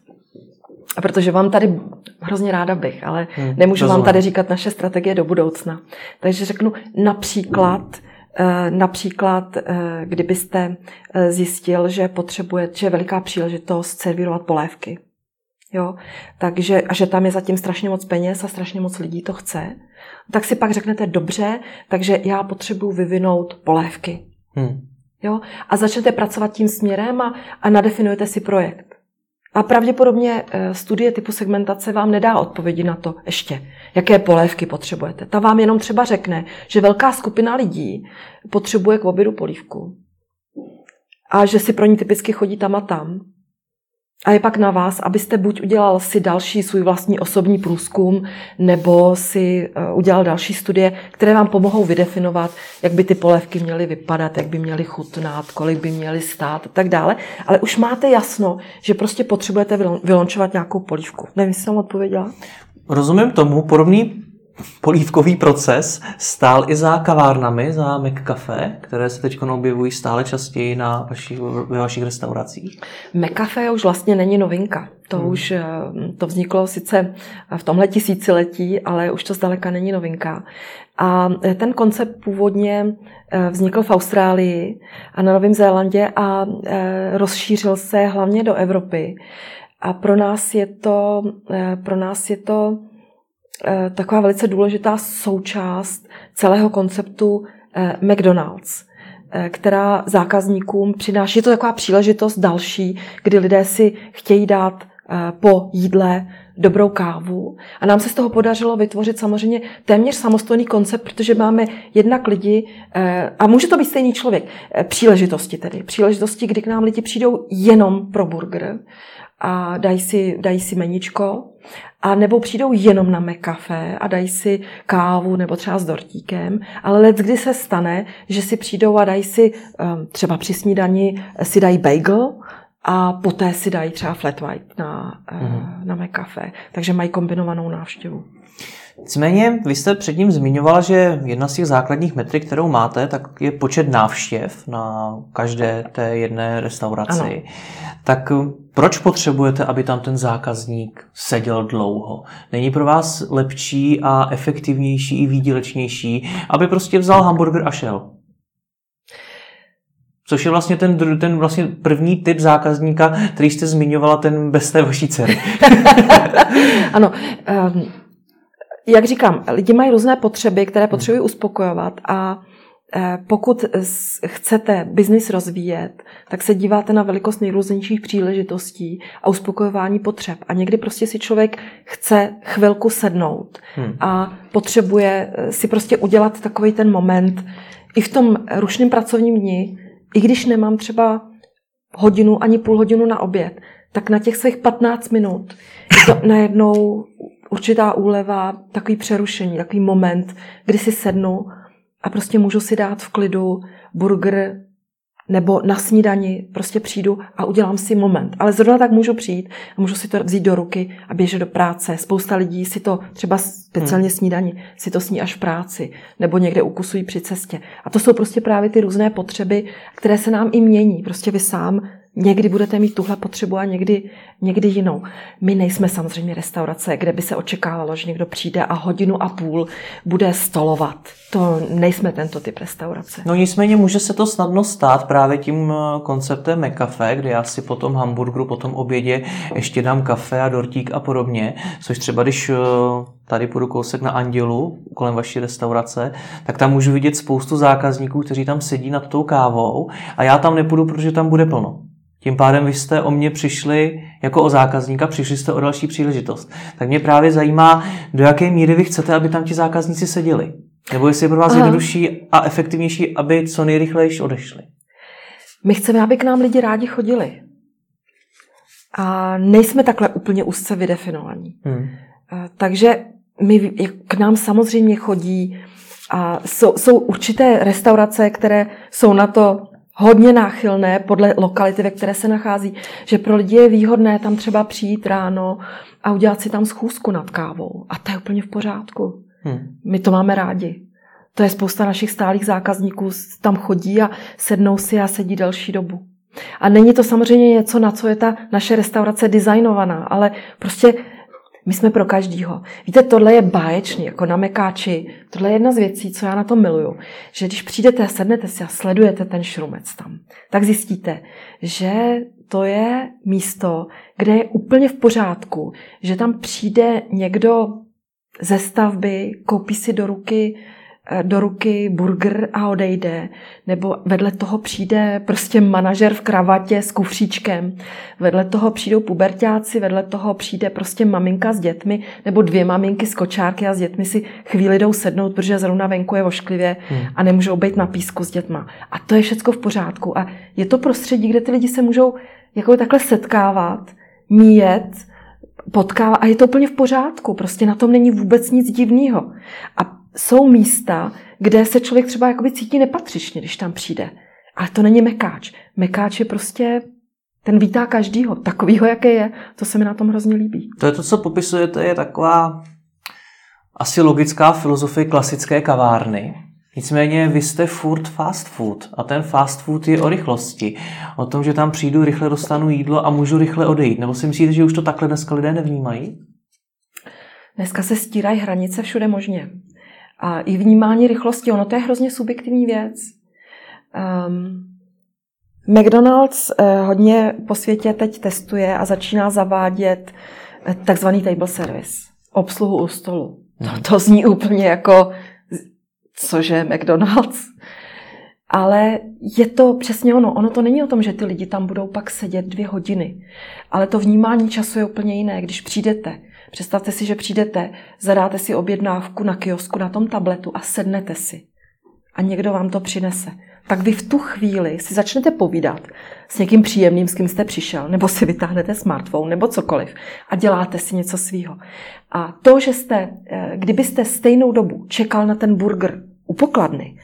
protože vám tady hrozně ráda bych, ale hmm, nemůžu rozumím. vám tady říkat naše strategie do budoucna. Takže řeknu například, eh, například, eh, kdybyste eh, zjistil, že potřebuje, že je veliká příležitost servírovat polévky. Jo? Takže, a že tam je zatím strašně moc peněz a strašně moc lidí to chce, tak si pak řeknete, dobře, takže já potřebuji vyvinout polévky. Hmm. Jo? A začnete pracovat tím směrem a, a nadefinujete si projekt. A pravděpodobně eh, studie typu segmentace vám nedá odpovědi na to ještě, jaké polévky potřebujete. Ta vám jenom třeba řekne, že velká skupina lidí potřebuje k obědu polívku a že si pro ní typicky chodí tam a tam. A je pak na vás, abyste buď udělal si další svůj vlastní osobní průzkum, nebo si eh, udělal další studie, které vám pomohou vydefinovat, jak by ty polévky měly vypadat, jak by měly chutnat, kolik by měly stát a tak dále. Ale už máte jasno, že prostě potřebujete vylončovat nějakou polívku. Nevím, jestli jsem odpověděla. Rozumím tomu. Podobný polívkový proces stál i za kavárnami, za McCafe, které se teď objevují stále častěji na vašich, ve vašich restauracích? McCafe už vlastně není novinka. To hmm. už eh, to vzniklo sice v tomhle tisíciletí, ale už to zdaleka není novinka. A eh, ten koncept původně eh, vznikl v Austrálii a na Novém Zélandě a rozšířil se hlavně do Evropy. A pro nás je to, pro nás je to taková velice důležitá součást celého konceptu eh, McDonald's, eh, která zákazníkům přináší. Je to taková příležitost další, kdy lidé si chtějí dát po jídle dobrou kávu. A nám se z toho podařilo vytvořit samozřejmě téměř samostatný koncept, protože máme jednak lidi, a může to být stejný člověk, příležitosti tedy. Příležitosti, kdy k nám lidi přijdou jenom pro burger a dají si, dají si meničko, a nebo přijdou jenom na McCafe a dají si kávu nebo třeba s dortíkem, ale let kdy se stane, že si přijdou a dají si um, třeba při snídani si dají bagel a poté si dají třeba flat white na, mm. na McCafe. Takže mají kombinovanou návštěvu. Nicméně, vy jste předtím zmiňoval, že jedna z těch základních metrik, kterou máte, tak je počet návštěv na každé té jedné restauraci. Ano. Tak proč potřebujete, aby tam ten zákazník seděl dlouho? Není pro vás lepší a efektivnější i výdělečnější, aby prostě vzal hamburger a šel? Což je vlastně ten, ten vlastně první typ zákazníka, který jste zmiňovala, ten bez té vaší dcery. ano. Um, jak říkám, lidi mají různé potřeby, které potřebují uspokojovat a Eh, pokud chcete biznis rozvíjet, tak se díváte na velikost nejrůznějších příležitostí a uspokojování potřeb. A někdy prostě si člověk chce chvilku sednout hmm. a potřebuje eh, si prostě udělat takový ten moment i v tom rušném pracovním dni, i když nemám třeba hodinu ani půl hodinu na oběd, tak na těch svých 15 minut je to najednou určitá úleva, takový přerušení, takový moment, kdy si sednu a prostě můžu si dát v klidu burger nebo na snídani prostě přijdu a udělám si moment. Ale zrovna tak můžu přijít a můžu si to vzít do ruky a běžet do práce. Spousta lidí si to třeba speciálně hmm. snídani, si to sní až v práci nebo někde ukusují při cestě. A to jsou prostě právě ty různé potřeby, které se nám i mění. Prostě vy sám Někdy budete mít tuhle potřebu a někdy, někdy jinou. My nejsme samozřejmě restaurace, kde by se očekávalo, že někdo přijde a hodinu a půl bude stolovat. To nejsme tento typ restaurace. No nicméně může se to snadno stát právě tím eh, konceptem McCafe, kde já si po tom hamburgeru, po tom obědě ještě dám kafe a dortík a podobně, což třeba když eh, tady půjdu kousek na Andělu, kolem vaší restaurace, tak tam můžu vidět spoustu zákazníků, kteří tam sedí nad tou kávou a já tam nepůjdu, protože tam bude plno. Tím pádem vy jste o mě přišli jako o zákazníka, přišli jste o další příležitost. Tak mě právě zajímá, do jaké míry vy chcete, aby tam ti zákazníci seděli. Nebo jestli je pro vás Aha. jednodušší a efektivnější, aby co nejrychleji odešli. My chceme, aby k nám lidi rádi chodili. A nejsme takhle úplně úzce vydefinovaní. Hmm. Takže my, k nám samozřejmě chodí a jsou, jsou určité restaurace, které jsou na to hodně náchylné podle lokality, ve které se nachází, že pro lidi je výhodné tam třeba přijít ráno a udělat si tam schůzku nad kávou. A to je úplně v pořádku. Hmm. My to máme rádi. To je spousta našich stálých zákazníků, tam chodí a sednou si a sedí delší dobu. A není to samozřejmě něco, na co je ta naše restaurace designovaná, ale prostě my jsme pro každýho. Víte, tohle je báječný, jako na Mekáči. Tohle je jedna z věcí, co já na to miluju. Že když přijdete a sednete si a sledujete ten šrumec tam, tak zjistíte, že to je místo, kde je úplně v pořádku, že tam přijde někdo ze stavby, koupí si do ruky do ruky burger a odejde, nebo vedle toho přijde prostě manažer v kravatě s kufříčkem, vedle toho přijdou pubertáci, vedle toho přijde prostě maminka s dětmi, nebo dvě maminky z kočárky a s dětmi si chvíli jdou sednout, protože zrovna venku je ošklivě hmm. a nemůžou být na písku s dětma. A to je všechno v pořádku. A je to prostředí, kde ty lidi se můžou jako takhle setkávat, míjet, potkává a je to úplně v pořádku. Prostě na tom není vůbec nic divného. A jsou místa, kde se člověk třeba jakoby cítí nepatřičně, když tam přijde. Ale to není mekáč. Mekáč je prostě ten vítá každýho, takovýho, jaký je. To se mi na tom hrozně líbí. To je to, co popisujete, je taková asi logická filozofie klasické kavárny. Nicméně vy jste furt fast food a ten fast food je o rychlosti. O tom, že tam přijdu, rychle dostanu jídlo a můžu rychle odejít. Nebo si myslíte, že už to takhle dneska lidé nevnímají? Dneska se stírají hranice všude možně. A i vnímání rychlosti, ono to je hrozně subjektivní věc. Um, McDonald's uh, hodně po světě teď testuje a začíná zavádět eh, takzvaný table service, obsluhu u stolu. To, to zní úplně jako, cože McDonald's. Ale je to přesně ono. Ono to není o tom, že ty lidi tam budou pak sedět dvě hodiny. Ale to vnímání času je úplně jiné. Když přijdete, představte si, že přijdete, zadáte si objednávku na kiosku na tom tabletu a sednete si. A někdo vám to přinese tak vy v tu chvíli si začnete povídat s někým příjemným, s kým jste přišel, nebo si vytáhnete smartphone, nebo cokoliv a děláte si něco svýho. A to, že jste, eh, kdybyste stejnou dobu čekal na ten burger u pokladny,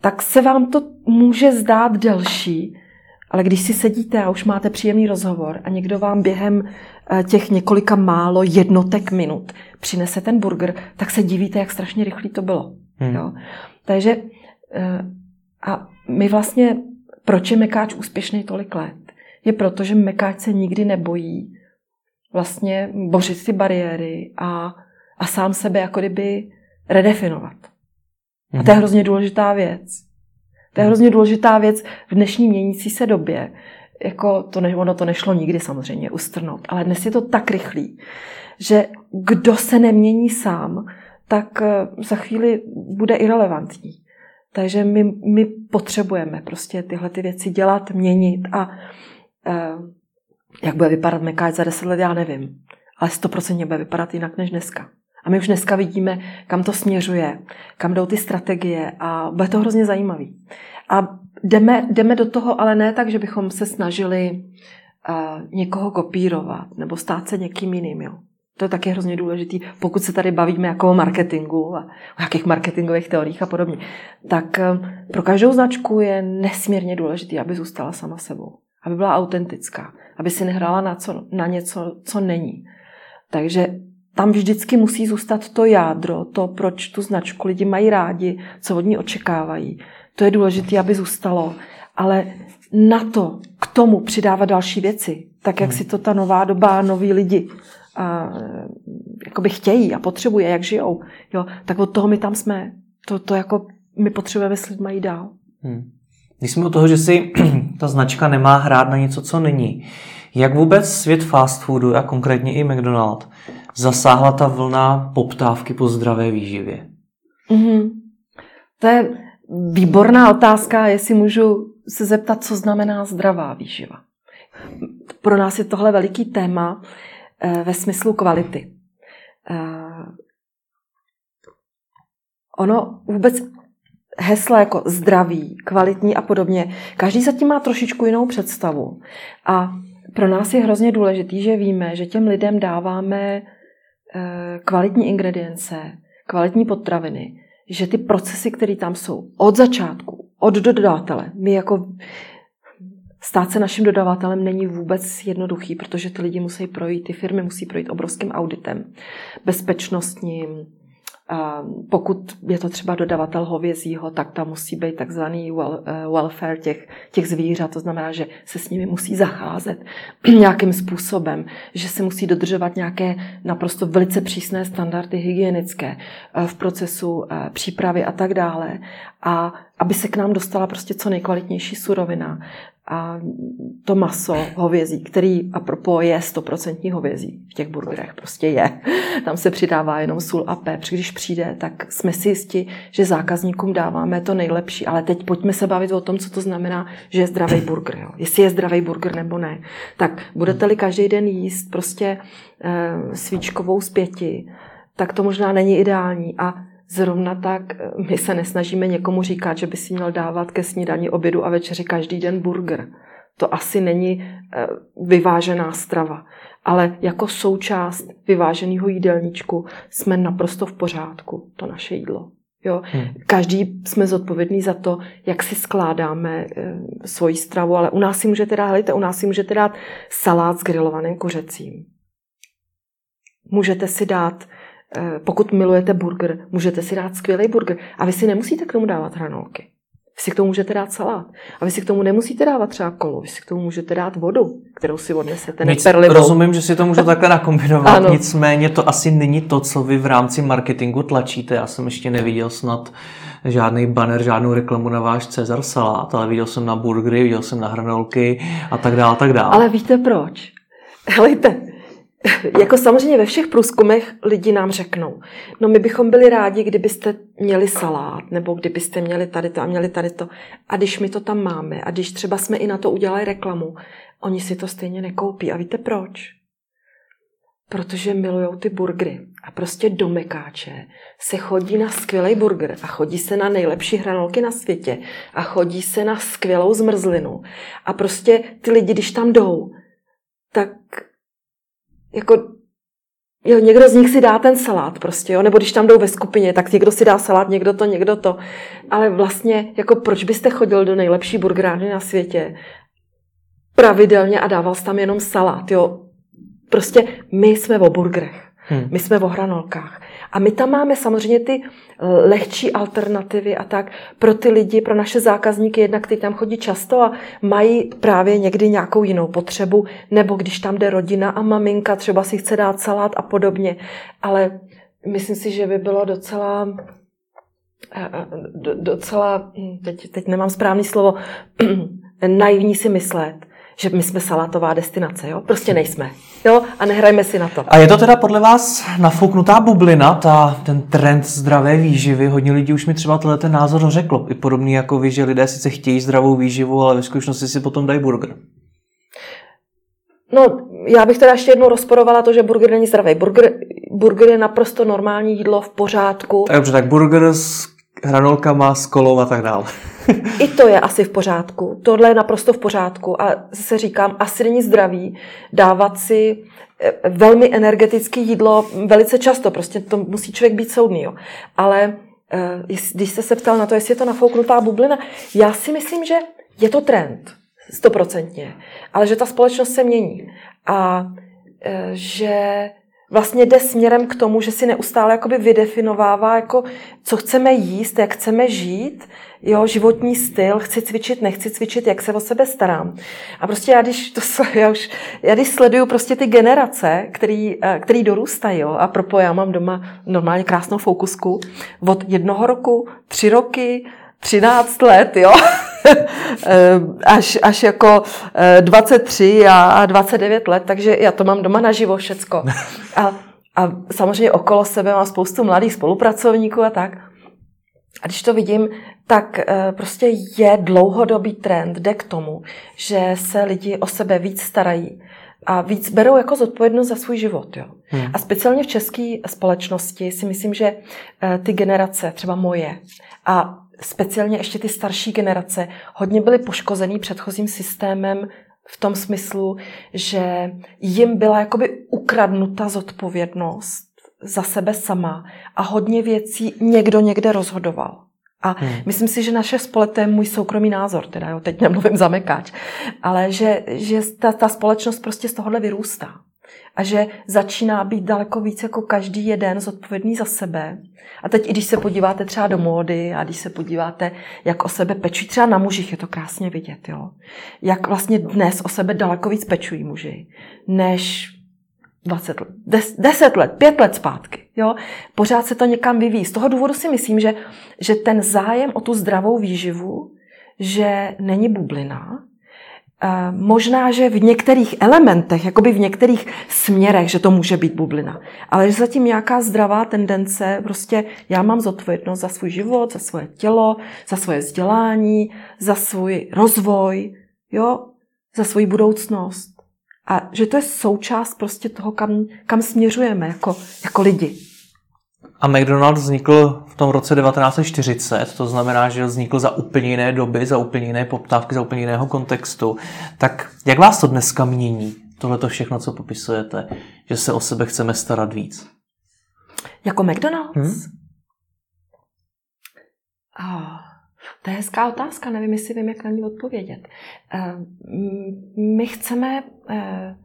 tak se vám to může zdát delší, ale když si sedíte a už máte příjemný rozhovor a někdo vám během těch několika málo jednotek minut přinese ten burger, tak se divíte, jak strašně rychlý to bylo. Hmm. Jo? Takže eh, a my vlastně, proč je Mekáč úspěšný tolik let? Je proto, že Mekáč se nikdy nebojí vlastně bořit ty bariéry a, a sám sebe jako kdyby redefinovat. A to je mhm. hrozně důležitá věc. To je hrozně důležitá věc v dnešní měnící se době. Jako to ne, ono to nešlo nikdy samozřejmě ustrnout, ale dnes je to tak rychlý, že kdo se nemění sám, tak eh, za chvíli bude irrelevantní. Takže my, my potřebujeme prostě tyhle ty věci dělat, měnit a eh, jak bude vypadat Mekáč za deset let, já nevím. Ale stoprocentně bude vypadat jinak než dneska. A my už dneska vidíme, kam to směřuje, kam jdou ty strategie a bude to hrozně zajímavý. A jdeme, jdeme do toho, ale ne tak, že bychom se snažili uh, někoho kopírovat nebo stát se někým jiným. Jo. To je taky hrozně důležitý, pokud se tady bavíme jako o marketingu a o jakých marketingových teoriích a podobně. Tak eh, pro každou značku je nesmírně důležitý, aby zůstala sama sebou. Aby byla autentická. Aby si nehrála na, co, na něco, co není. Takže tam vždycky musí zůstat to jádro, to, proč tu značku lidi mají rádi, co od ní očekávají. To je důležité, aby zůstalo. Ale na to, k tomu přidávat další věci, tak jak hmm. si to ta nová doba, noví lidi a, jakoby chtějí a potřebují, jak žijou, jo, tak od toho my tam jsme. To, to jako my potřebujeme s lidmi jít dál. Hmm. Když jsme u toho, že si ta značka nemá hrát na něco, co není, jak vůbec svět fast foodu a konkrétně i McDonald zasáhla ta vlna poptávky po zdravé výživě? Mm-hmm. To je výborná otázka, jestli můžu se zeptat, co znamená zdravá výživa. Pro nás je tohle veliký téma. Eh, ve smyslu kvality. Eh, ono vůbec hesla jako zdraví, kvalitní a podobně, každý zatím má trošičku jinou představu. A pro nás je hrozně důležitý, že víme, že těm lidem dáváme eh, kvalitní ingredience, kvalitní potraviny, že ty procesy, které tam jsou od začátku, od dodavatele, my jako Stát se naším dodavatelem není vůbec jednoduchý, protože ty lidi musí projít, ty firmy musí projít obrovským auditem, bezpečnostním, pokud je to třeba dodavatel hovězího, tak tam musí být takzvaný eh, welfare těch, těch zvířat, to znamená, že se s nimi musí zacházet nějakým způsobem, že se musí dodržovat nějaké naprosto velice přísné standardy hygienické eh, v procesu eh, přípravy a tak dále. A aby se k nám dostala prostě co nejkvalitnější surovina a to maso hovězí, který a propo je stoprocentní hovězí v těch burgerech, prostě je. Tam se přidává jenom sůl a pepř. Když přijde, tak jsme si jisti, že zákazníkům dáváme to nejlepší. Ale teď pojďme se bavit o tom, co to znamená, že je zdravý burger. Jo. Jestli je zdravý burger nebo ne. Tak budete-li každý den jíst prostě e, svíčkovou z pěti, tak to možná není ideální. A Zrovna tak eh, my se nesnažíme někomu říkat, že by si měl dávat ke snídani, obědu a večeři každý den burger. To asi není eh, vyvážená strava. ale jako součást vyváženého jídelníčku jsme naprosto v pořádku, to naše jídlo. Jo? Hmm. Každý jsme zodpovědní za to, jak si skládáme e, svoji stravu, ale u nás si můžete dát, helejte, u nás si můžete dát salát s grilovaným kuřecím. Můžete si dát, pokud milujete burger, můžete si dát skvělý burger a vy si nemusíte k tomu dávat hranolky. Vy si k tomu můžete dát salát. A vy si k tomu nemusíte dávat třeba kolo, vy si k tomu můžete dát vodu, kterou si odnesete, Nic, Rozumím, že si to můžu takhle nakombinovat, ano. nicméně to asi není to, co vy v rámci marketingu tlačíte. Já jsem ještě neviděl snad žádný banner, žádnou reklamu na váš Cezar salát, ale viděl jsem na burgery, viděl jsem na hranolky a tak dále, tak dále. Ale víte proč? Helejte, jako samozřejmě ve všech průzkumech lidi nám řeknou, no my bychom byli rádi, kdybyste měli salát, nebo kdybyste měli tady to a měli tady to. A když my to tam máme, a když třeba jsme i na to udělali reklamu, oni si to stejně nekoupí. A víte proč? Protože milujou ty burgery. A prostě do Mekáče se chodí na skvělý burger a chodí se na nejlepší hranolky na světě a chodí se na skvělou zmrzlinu. A prostě ty lidi, když tam jdou, tak jako Jo, někdo z nich si dá ten salát prostě, jo? nebo když tam jdou ve skupině, tak někdo si dá salát, někdo to, někdo to. Ale vlastně, jako proč byste chodil do nejlepší burgerárny na světě pravidelně a dával tam jenom salát, jo? Prostě my jsme o burgerech. Hmm. My jsme o hranolkách. A my tam máme samozřejmě ty eh, lehčí alternativy a tak pro ty lidi, pro naše zákazníky, jednak ty tam chodí často a mají právě někdy nějakou jinou potřebu, nebo když tam jde rodina a maminka, třeba si chce dát salát a podobně. Ale myslím si, že by bylo docela eh, eh, docela, hm, teď, teď nemám správný slovo, naivní si myslet, že my jsme salátová destinace, jo? Prostě nejsme. Jo? A nehrajme si na to. A je to teda podle vás nafouknutá bublina, ta, ten trend zdravé výživy? Hodně lidí už mi třeba tenhle ten názor řeklo. I podobný jako vy, že lidé sice chtějí zdravou výživu, ale ve skutečnosti si potom dají burger. No, já bych teda ještě jednou rozporovala to, že burger není zdravý. Burger, burger je naprosto normální jídlo v pořádku. Tak dobře, tak burger s hranolkama, s kolou a tak dále. I to je asi v pořádku. Tohle je naprosto v pořádku. A zase říkám, asi není zdravý dávat si eh, velmi energetické jídlo velice často. Prostě to musí člověk být soudný. Jo. Ale eh, když jste se ptal na to, jestli je to nafouknutá bublina, já si myslím, že je to trend. Stoprocentně. Ale že ta společnost se mění. A eh, že vlastně jde směrem k tomu, že si neustále jakoby vydefinovává, jako, co chceme jíst, jak chceme žít, jo, životní styl, chci cvičit, nechci cvičit, jak se o sebe starám. A prostě já když, to, já už, já když sleduju prostě ty generace, který, eh, který dorůstají, jo, a propo já mám doma normálně krásnou fokusku, od jednoho roku, tři roky, 13 let, jo, eh, až, až jako 23 eh, a 29 let, takže já to mám doma naživo všecko. A, a samozřejmě okolo sebe mám spoustu mladých spolupracovníků a tak. A když to vidím, tak eh, prostě je dlouhodobý trend, jde k tomu, že se lidi o sebe víc starají a víc berou jako zodpovědnost za svůj život. Jo. Hmm. A speciálně v české společnosti si myslím, že ty generace, třeba moje, a speciálně ještě ty starší generace, hodně byly poškozený předchozím systémem v tom smyslu, že jim byla jakoby ukradnuta zodpovědnost za sebe sama a hodně věcí někdo někde rozhodoval. A hmm. myslím si, že naše společnost, to je můj soukromý názor, teda jo, teď nemluvím za mekáč, ale že, že ta, ta společnost prostě z tohohle vyrůstá a že začíná být daleko víc jako každý jeden zodpovědný za sebe. A teď i když se podíváte třeba do módy a když se podíváte, jak o sebe pečují, třeba na mužích je to krásně vidět, jo. Jak vlastně dnes o sebe daleko víc pečují muži, než 20 let, 10 let, 5 let zpátky. Jo? Pořád se to někam vyvíjí. Z toho důvodu si myslím, že, že ten zájem o tu zdravou výživu, že není bublina, Možná, že v některých elementech, jakoby v některých směrech, že to může být bublina. Ale že zatím nějaká zdravá tendence, prostě já mám zodpovědnost za svůj život, za svoje tělo, za svoje vzdělání, za svůj rozvoj, jo, za svoji budoucnost. A že to je součást prostě toho, kam, kam směřujeme jako, jako lidi. A McDonald's vznikl v tom roce 1940, to znamená, že vznikl za úplně jiné doby, za úplně jiné poptávky, za úplně jiného kontextu. Tak jak vás to dneska mění? tohle to všechno, co popisujete, že se o sebe chceme starat víc? Jako McDonald's? Hmm? Oh, to je hezká otázka, nevím, jestli vím, jak na ní odpovědět. Uh, my chceme, uh,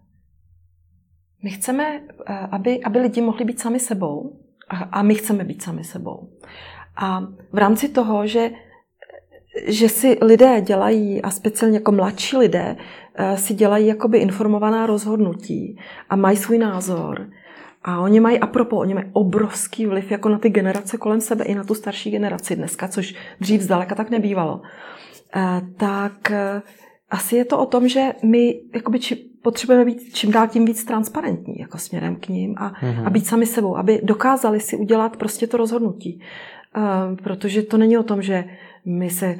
my chceme, uh, aby, aby lidi mohli být sami sebou a, my chceme být sami sebou. A v rámci toho, že že si lidé dělají, a speciálně jako mladší lidé, si dělají jakoby informovaná rozhodnutí a mají svůj názor, a oni mají, apropo, oni mají obrovský vliv jako na ty generace kolem sebe, i na tu starší generaci dneska, což dřív zdaleka tak nebývalo. Eh, tak eh, asi je to o tom, že my jakoby, či, potřebujeme být čím dál tím víc transparentní jako směrem k ním a, mm-hmm. a být sami sebou, aby dokázali si udělat prostě to rozhodnutí. Uh, protože to není o tom, že my se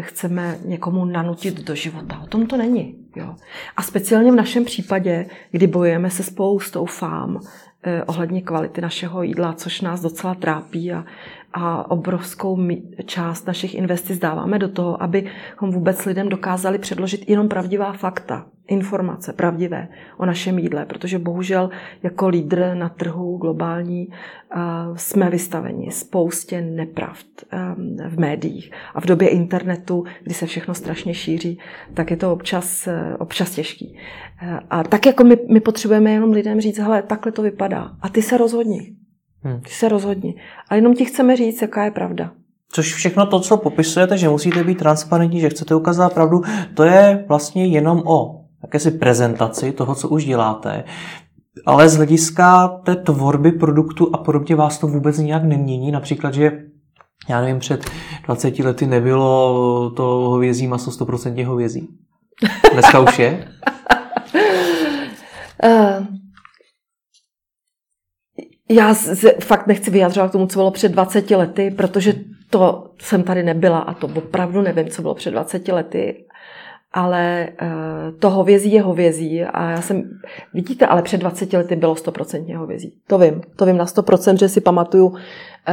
chceme někomu nanutit do života. O tom to není. Jo. A speciálně v našem případě, kdy bojujeme se spoustou fám, Eh, ohledně kvality našeho jídla, což nás docela trápí a, a obrovskou část našich investic dáváme do toho, abychom vůbec lidem dokázali předložit jenom pravdivá fakta informace pravdivé o našem jídle, protože bohužel jako lídr na trhu globální jsme vystaveni spoustě nepravd v médiích. A v době internetu, kdy se všechno strašně šíří, tak je to občas, e, občas těžký. E, a tak jako my, my potřebujeme jenom lidem říct, hele, takhle to vypadá. A ty se rozhodni. Hmm. Ty se rozhodni. A jenom ti chceme říct, jaká je pravda. Což všechno to, co popisujete, že musíte být transparentní, že chcete ukázat pravdu, to je vlastně jenom o jakési prezentaci toho, co už děláte. Ale z hlediska té tvorby produktu a podobně vás to vůbec nějak nemění. Například, že já nevím, před 20 lety nebylo to hovězí maso 100% hovězí. Dneska už je? Já se fakt nechci vyjadřovat k tomu, co bylo před 20 lety, protože to jsem tady nebyla a to opravdu nevím, co bylo před 20 lety ale uh, to hovězí je hovězí a já jsem, vidíte, ale před 20 lety bylo 100% hovězí. To vím, to vím na 100%, že si pamatuju uh,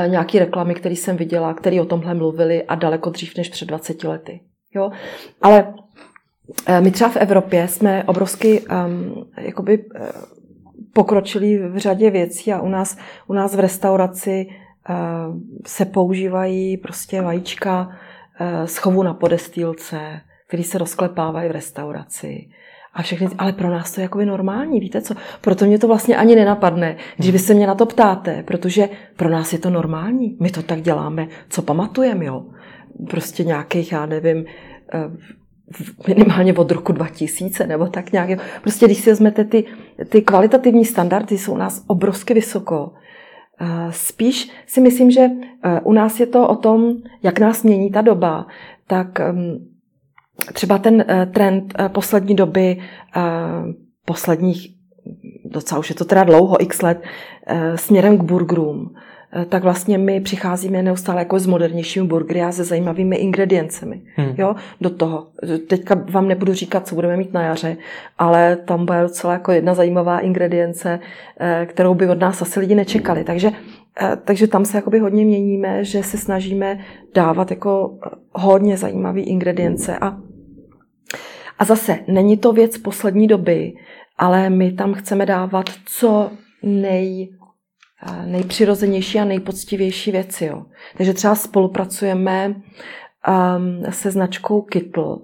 nějaký reklamy, které jsem viděla, které o tomhle mluvili a daleko dřív než před 20 lety. Jo? Ale uh, my třeba v Evropě jsme obrovsky um, jakoby, pokročili v řadě věcí a u nás, u nás v restauraci uh, se používají prostě vajíčka uh, z chovu na podestýlce, který se rozklepávají v restauraci. A všechny, ale pro nás to je jakoby normální, víte co? Proto mě to vlastně ani nenapadne, když vy se mě na to ptáte, protože pro nás je to normální. My to tak děláme, co pamatujeme, jo? Prostě nějakých, já nevím, eh, minimálně od roku 2000 nebo tak nějak. Prostě když si vezmete ty, ty kvalitativní standardy, jsou u nás obrovsky vysoko. Eh, spíš si myslím, že eh, u nás je to o tom, jak nás mění ta doba, tak ehm, třeba ten eh, trend poslední doby, posledních, docela už je to teda dlouho, x let, směrem k burgerům, tak vlastně my přicházíme neustále jako s modernějšími burgery a se zajímavými ingrediencemi hmm. jo, do toho. Teďka vám nebudu říkat, co budeme mít na jaře, ale tam bude docela jako jedna zajímavá ingredience, kterou by od nás asi lidi nečekali. Takže takže tam se jakoby hodně měníme, že se snažíme dávat jako hodně zajímavé ingredience a a zase, není to věc poslední doby, ale my tam chceme dávat co nej, nejpřirozenější a nejpoctivější věci. Jo. Takže třeba spolupracujeme um, se značkou Kytl, uh,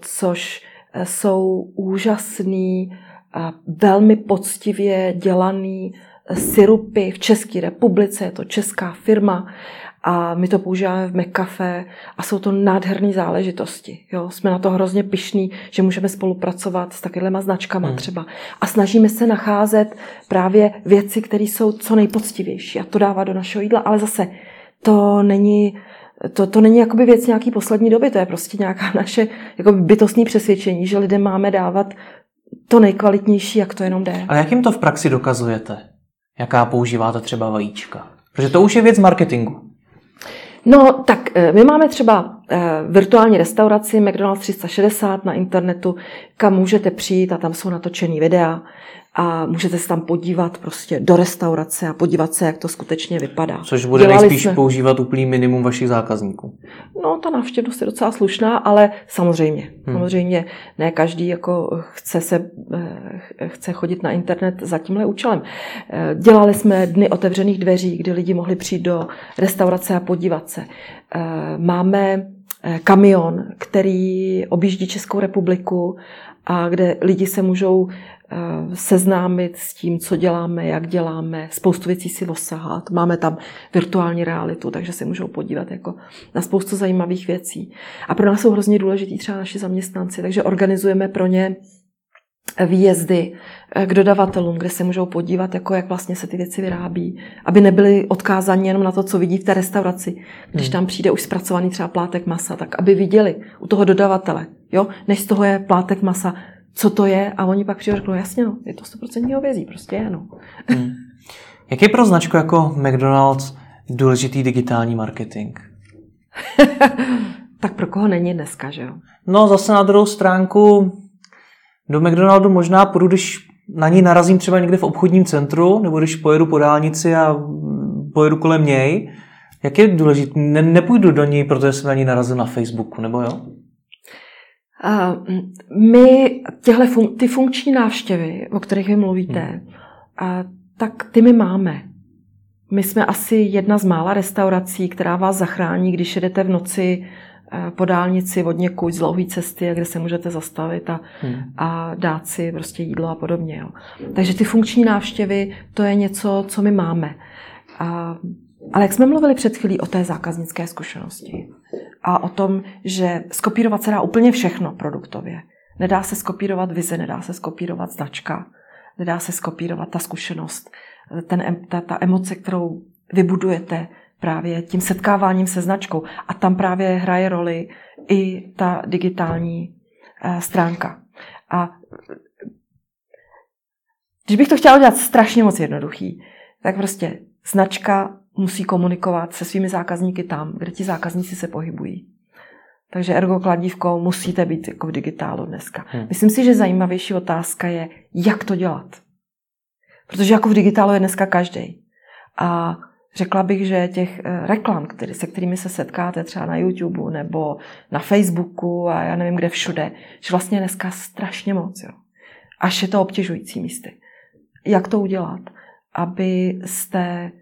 což jsou úžasný, uh, velmi poctivě dělaný syrupy v České republice, je to česká firma a my to používáme v McCafe a jsou to nádherné záležitosti. Jo? Jsme na to hrozně pišní, že můžeme spolupracovat s takovýma značkama hmm. třeba. A snažíme se nacházet právě věci, které jsou co nejpoctivější a to dává do našeho jídla. Ale zase to není to, to není jakoby věc nějaký poslední doby, to je prostě nějaká naše jakoby bytostné přesvědčení, že lidem máme dávat to nejkvalitnější, jak to jenom jde. A jak jim to v praxi dokazujete? Jaká používáte třeba vajíčka? Protože to už je věc marketingu. No, tak eh, my máme třeba eh, virtuální restauraci McDonald's 360 na internetu, kam můžete přijít a tam jsou natočený videa a můžete se tam podívat prostě do restaurace a podívat se, jak to skutečně vypadá. Což bude Dělali nejspíš jsme... používat úplný minimum vašich zákazníků. No, ta návštěvnost je docela slušná, ale samozřejmě, hmm. samozřejmě ne každý jako chce, se, eh, chce chodit na internet za tímhle účelem. Eh, dělali jsme dny otevřených dveří, kdy lidi mohli přijít do restaurace a podívat se. Eh, máme kamion, který objíždí Českou republiku a kde lidi se můžou Eh, seznámit s tím, co děláme, jak děláme, spoustu věcí si osahat. Máme tam virtuální realitu, takže se můžou podívat jako na spoustu zajímavých věcí. A pro nás jsou hrozně důležitý třeba naši zaměstnanci, takže organizujeme pro ně výjezdy eh, k dodavatelům, kde se můžou podívat, jako jak vlastně se ty věci vyrábí, aby nebyli odkázáni jenom na to, co vidí v té restauraci. Když hmm. tam přijde už zpracovaný třeba plátek masa, tak aby viděli u toho dodavatele, jo, než z toho je plátek masa, co to je a oni pak přijdou řeknou, jasně, no, je to 100% hovězí, prostě je, no. Hmm. Jak je pro značku jako McDonald's důležitý digitální marketing? tak pro koho není dneska, že jo? No zase na druhou stránku do McDonaldu možná půjdu, když na ní narazím třeba někde v obchodním centru, nebo když pojedu po dálnici a pojedu kolem něj. Jak je důležité? Ne, nepůjdu do ní, protože jsem na ní narazil na Facebooku, nebo jo? My těhle fun- ty funkční návštěvy, o kterých vy mluvíte, hmm. a, tak ty my máme. My jsme asi jedna z mála restaurací, která vás zachrání, když jedete v noci eh, po dálnici od někud z dlouhé cesty, kde se můžete zastavit a, hmm. a dát si prostě jídlo a podobně. Jo. Takže ty funkční návštěvy, to je něco, co my máme. A, ale jak jsme mluvili před chvílí o té zákaznické zkušenosti, a o tom, že skopírovat se dá úplně všechno produktově. Nedá se skopírovat vize, nedá se skopírovat značka, nedá se skopírovat ta zkušenost, ten, ta, ta emoce, kterou vybudujete právě tím setkáváním se značkou. A tam právě hraje roli i ta digitální eh, stránka. A když bych to chtěla udělat strašně moc jednoduchý, tak prostě značka musí komunikovat se svými zákazníky tam, kde ti zákazníci se pohybují. Takže ergo kladívko musíte být jako v digitálu dneska. Hmm. Myslím si, že zajímavější otázka je, jak to dělat. Protože jako v digitálu je dneska každý. A řekla bych, že těch eh, reklam, který, se kterými se setkáte třeba na YouTube nebo na Facebooku a já nevím kde všude, že vlastně dneska strašně moc. Jo. Až je to obtěžující místy. Jak to udělat, aby jste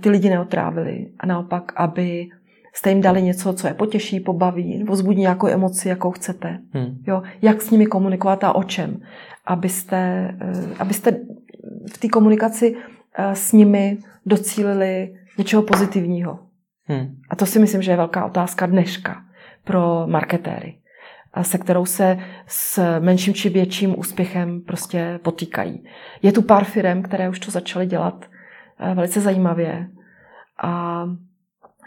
ty lidi neotrávili a naopak, aby jste jim dali něco, co je potěší, pobaví, nebo zbudí nějakou emoci, jakou chcete. Hmm. Jo, jak s nimi komunikovat a o čem. Abyste, eh, abyste v té komunikaci eh, s nimi docílili něčeho pozitivního. Hmm. A to si myslím, že je velká otázka dneška pro marketéry, se kterou se s menším či větším úspěchem prostě potýkají. Je tu pár firm, které už to začaly dělat velice zajímavě. A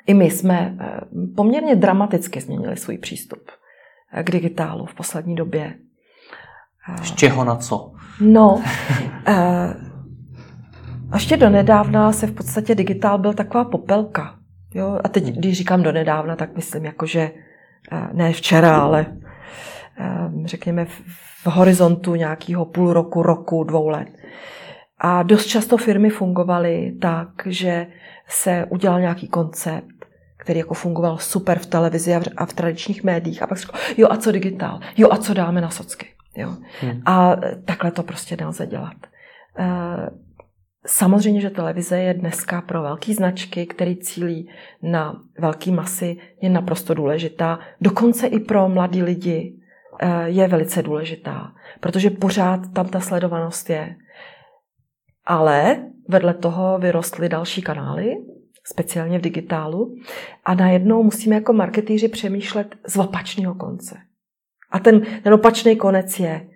i my jsme eh, poměrně dramaticky změnili svůj přístup eh, k digitálu v poslední době. Z čeho na co? No, ještě do nedávna se v podstatě digitál byl taková popelka. Jo? A teď, když říkám do nedávna, tak myslím jako, že ne včera, ale řekněme v horizontu nějakého půl roku, roku, dvou let. A dost často firmy fungovaly tak, že se udělal nějaký koncept, který jako fungoval super v televizi a v tradičních médiích. A pak řekl, jo a co digitál? Jo a co dáme na socky? Jo. Hmm. A takhle to prostě nelze dělat. Eh, samozřejmě, že televize je dneska pro velké značky, které cílí na velké masy, je naprosto důležitá. Dokonce i pro mladí lidi eh, je velice důležitá, protože pořád tam ta sledovanost je. Ale vedle toho vyrostly další kanály, speciálně v digitálu, a najednou musíme jako marketíři přemýšlet z opačného konce. A ten, ten opačný konec je,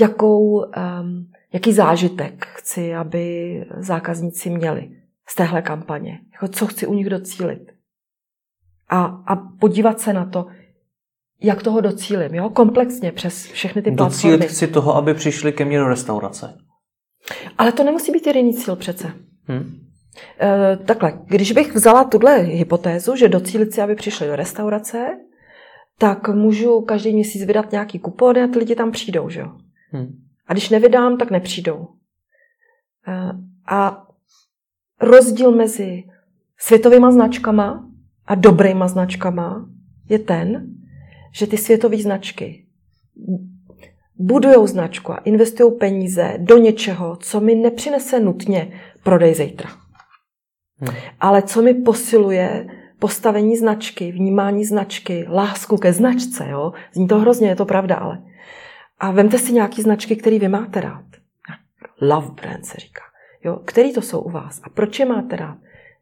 jakou, um, jaký zážitek chci, aby zákazníci měli z téhle kampaně. Jako co chci u nich docílit. A, a podívat se na to, jak toho docílim, jo? komplexně přes všechny ty platformy. Docílit chci toho, aby přišli ke mně do restaurace. Ale to nemusí být jediný cíl přece. Hmm. E, takhle, když bych vzala tuhle hypotézu, že docílit si, aby přišli do restaurace, tak můžu každý měsíc vydat nějaký kupon a ty lidi tam přijdou, že jo? Hmm. A když nevydám, tak nepřijdou. Eh, a rozdíl mezi světovými značkama a dobrýma značkama je ten, že ty světové značky budují značku a investují peníze do něčeho, co mi nepřinese nutně prodej zítra. Hmm. Ale co mi posiluje postavení značky, vnímání značky, lásku ke značce. Jo? Zní to hrozně, je to pravda, ale. A vemte si nějaký značky, který vy máte rád. Love brand se říká. Jo? Který to jsou u vás? A proč je máte rád?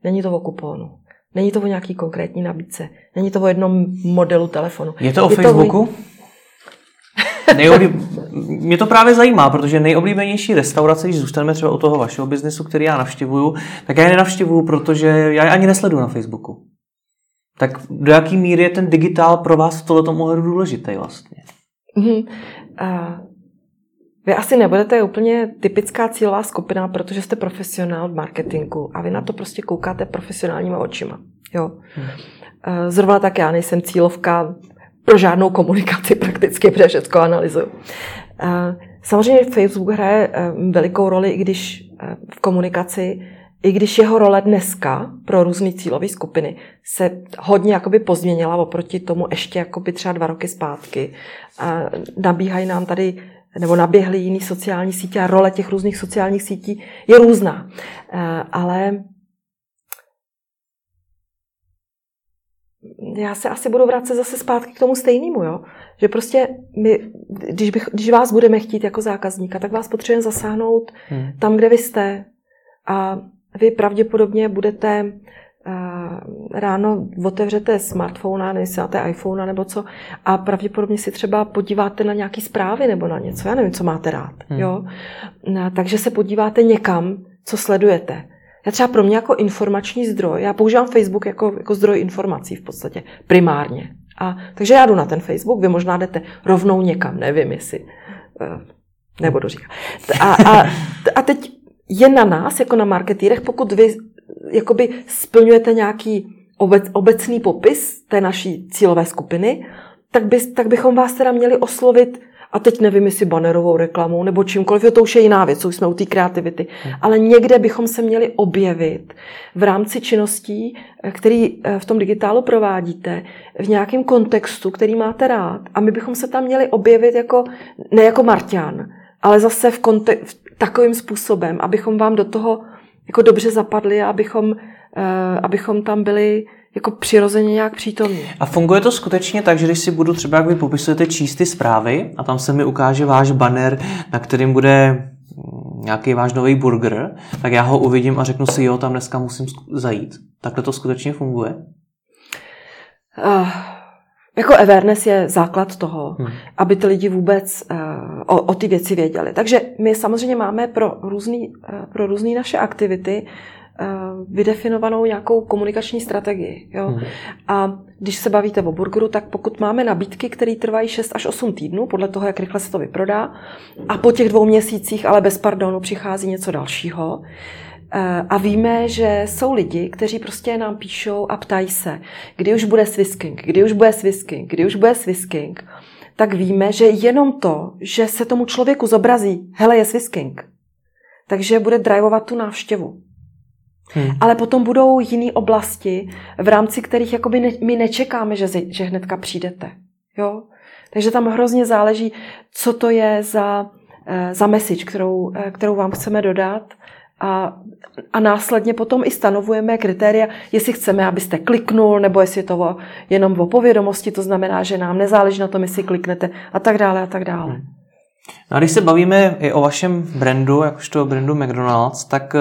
Není to o kuponu. Není to o nějaký konkrétní nabídce. Není to o jednom modelu telefonu. Je to o je Facebooku? To Nejoblíb... Mě to právě zajímá, protože nejoblíbenější restaurace, když zůstaneme třeba u toho vašeho biznesu, který já navštěvuju, tak já je nenavštěvuju, protože já je ani nesleduju na Facebooku. Tak do jaký míry je ten digitál pro vás v tomto ohledu důležitý vlastně? Mm-hmm. Uh, vy asi nebudete úplně typická cílová skupina, protože jste profesionál v marketingu a vy na to prostě koukáte profesionálníma očima. Jo. Hmm. Uh, zrovna tak já nejsem cílovka pro žádnou komunikaci prakticky, protože všechno analyzuju. Uh, samozřejmě Facebook hraje velikou roli, i když v komunikaci i když jeho role dneska pro různé cílové skupiny se hodně jakoby pozměnila oproti tomu ještě jakoby třeba dva roky zpátky. Nabíhají nám tady nebo naběhly jiný sociální sítě a role těch různých sociálních sítí je různá. Ale já se asi budu vracet zase zpátky k tomu stejnému, jo? že prostě my, když, bych, když vás budeme chtít jako zákazníka, tak vás potřebujeme zasáhnout hmm. tam, kde vy jste a vy pravděpodobně budete uh, ráno otevřete smartphone, nejsete iPhone nebo co, a pravděpodobně si třeba podíváte na nějaké zprávy nebo na něco, já nevím, co máte rád. Hmm. Jo? No, takže se podíváte někam, co sledujete. Já třeba pro mě jako informační zdroj, já používám Facebook jako, jako zdroj informací v podstatě, primárně. A, takže já jdu na ten Facebook, vy možná jdete rovnou někam, nevím jestli, uh, nebudu říkat. A, a, a teď je na nás, jako na marketýrech, pokud vy jakoby splňujete nějaký obec, obecný popis té naší cílové skupiny, tak, by, tak bychom vás teda měli oslovit a teď nevím, jestli banerovou reklamou nebo čímkoliv, to už je jiná věc, už jsme u té kreativity. Hmm. Ale někde bychom se měli objevit v rámci činností, který eh, v tom digitálu provádíte, v nějakém kontextu, který máte rád. A my bychom se tam měli objevit jako, ne jako Marťan, ale zase v, konte- v takovým způsobem, abychom vám do toho jako dobře zapadli a abychom, uh, abychom tam byli jako přirozeně nějak přítomní. A funguje to skutečně tak, že když si budu třeba, jak vy popisujete, číst ty zprávy a tam se mi ukáže váš banner, na kterým bude mm, nějaký váš nový burger, tak já ho uvidím a řeknu si, jo, tam dneska musím zajít. Takhle to skutečně funguje? Uh, jako awareness je základ toho, hmm. aby ty lidi vůbec uh, o, o ty věci věděli. Takže my samozřejmě máme pro různý, uh, pro různý naše aktivity uh, vydefinovanou nějakou komunikační strategii. Jo? Hmm. A když se bavíte o burgeru, tak pokud máme nabídky, které trvají 6 až 8 týdnů, podle toho, jak rychle se to vyprodá, a po těch dvou měsících, ale bez pardonu, přichází něco dalšího, Eh, a víme, že jsou lidi, kteří prostě nám píšou a ptají se, kdy už bude swisking, kdy už bude swisking, kdy už bude swisking, tak víme, že jenom to, že se tomu člověku zobrazí, hele, je swisking, takže bude drivovat tu návštěvu. Hmm. Ale potom budou jiné oblasti, v rámci kterých jakoby ne, my nečekáme, že, že hnedka přijdete. Jo? Takže tam hrozně záleží, co to je za, eh, za message, kterou, eh, kterou vám chceme dodat a, a následně potom i stanovujeme kritéria, jestli chceme, abyste kliknul, nebo jestli je to jenom o povědomosti, to znamená, že nám nezáleží na tom, jestli kliknete a tak dále a tak dále. Hmm. No a když se bavíme i o vašem brandu, jakožto brandu McDonald's, tak eh,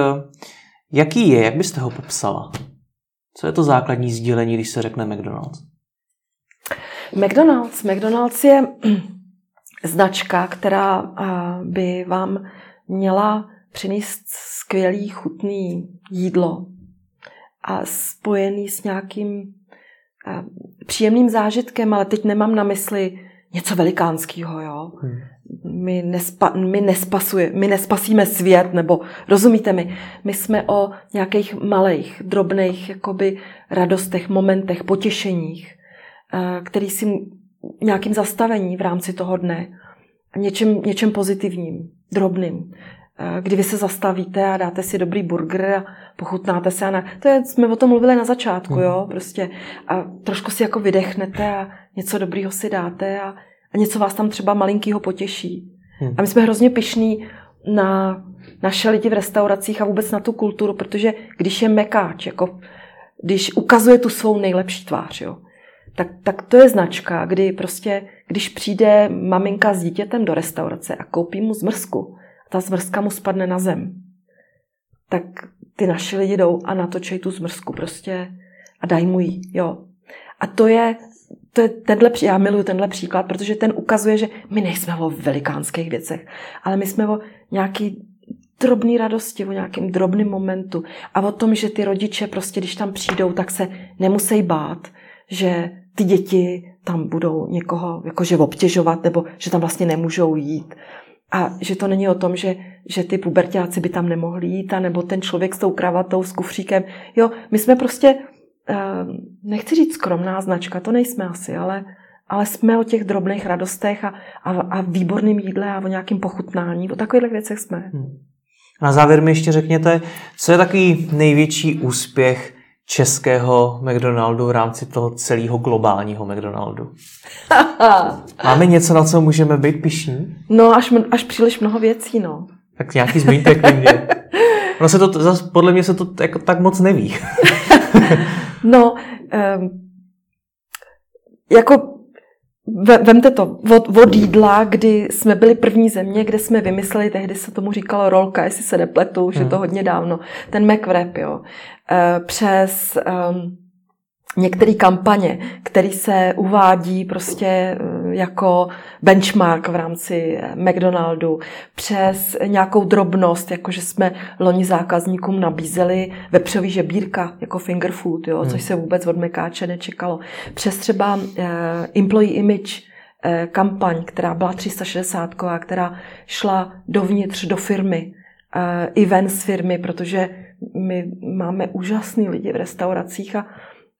jaký je, jak byste ho popsala? Co je to základní sdílení, když se řekne McDonald's? McDonald's. McDonald's je značka, která eh, by vám měla přinést skvělý, chutný jídlo a spojený s nějakým příjemným zážitkem, ale teď nemám na mysli něco velikánského, jo. Hmm. My, nespa, my, nespasuje, my nespasíme svět, nebo rozumíte mi, my jsme o nějakých malých, drobných jakoby radostech, momentech, potěšeních, který si nějakým zastavení v rámci toho dne něčem, něčem pozitivním, drobným. Eh, kdy vy se zastavíte a dáte si dobrý burger a pochutnáte se. A na, to je, jsme o tom mluvili na začátku, jo, hmm. prostě. A trošku si jako vydechnete a něco dobrýho si dáte a, a něco vás tam třeba malinkýho potěší. Hmm. A my jsme hrozně pišní na naše lidi v restauracích a vůbec na tu kulturu, protože když je mekáč, jako když ukazuje tu svou nejlepší tvář, jo, tak, tak to je značka, kdy prostě, když přijde maminka s dítětem do restaurace a koupí mu zmrzku, ta zmrzka mu spadne na zem, tak ty naši lidi jdou a natočej tu zmrzku prostě a dají mu ji, jo. A to je, to je tenhle, já miluji tenhle příklad, protože ten ukazuje, že my nejsme o velikánských věcech, ale my jsme o nějaký drobný radosti, o nějakém drobném momentu a o tom, že ty rodiče prostě, když tam přijdou, tak se nemusí bát, že ty děti tam budou někoho jakože obtěžovat nebo že tam vlastně nemůžou jít. A že to není o tom, že, že ty pubertáci by tam nemohli jít, a nebo ten člověk s tou kravatou, s kufříkem. Jo, my jsme prostě, uh, nechci říct skromná značka, to nejsme asi, ale, ale jsme o těch drobných radostech a, a, a výborným jídle a o nějakém pochutnání. O takových věcech jsme. Hmm. Na závěr mi ještě řekněte, co je takový největší úspěch českého McDonaldu v rámci toho celého globálního McDonaldu? Máme něco, na co můžeme být pišní? No, až, až příliš mnoho věcí, no. Tak nějaký zmiňte klidně. No se to, zas, podle mě se to jako tak moc neví. no, um, jako Vemte to od, od jídla, kdy jsme byli první země, kde jsme vymysleli, tehdy se tomu říkalo rolka, jestli se nepletu, už je to hmm. hodně dávno, ten McWrap, jo. E, přes um, některé kampaně, který se uvádí prostě eh, jako benchmark v rámci eh, McDonaldu, přes nějakou drobnost, jako že jsme loni zákazníkům nabízeli vepřový žebírka jako finger food, jo, hmm. což se vůbec od Mekáče nečekalo. Přes třeba uh, employee image uh, kampaň, která byla 360, která šla dovnitř do firmy, i ven z firmy, protože my máme úžasný lidi v restauracích a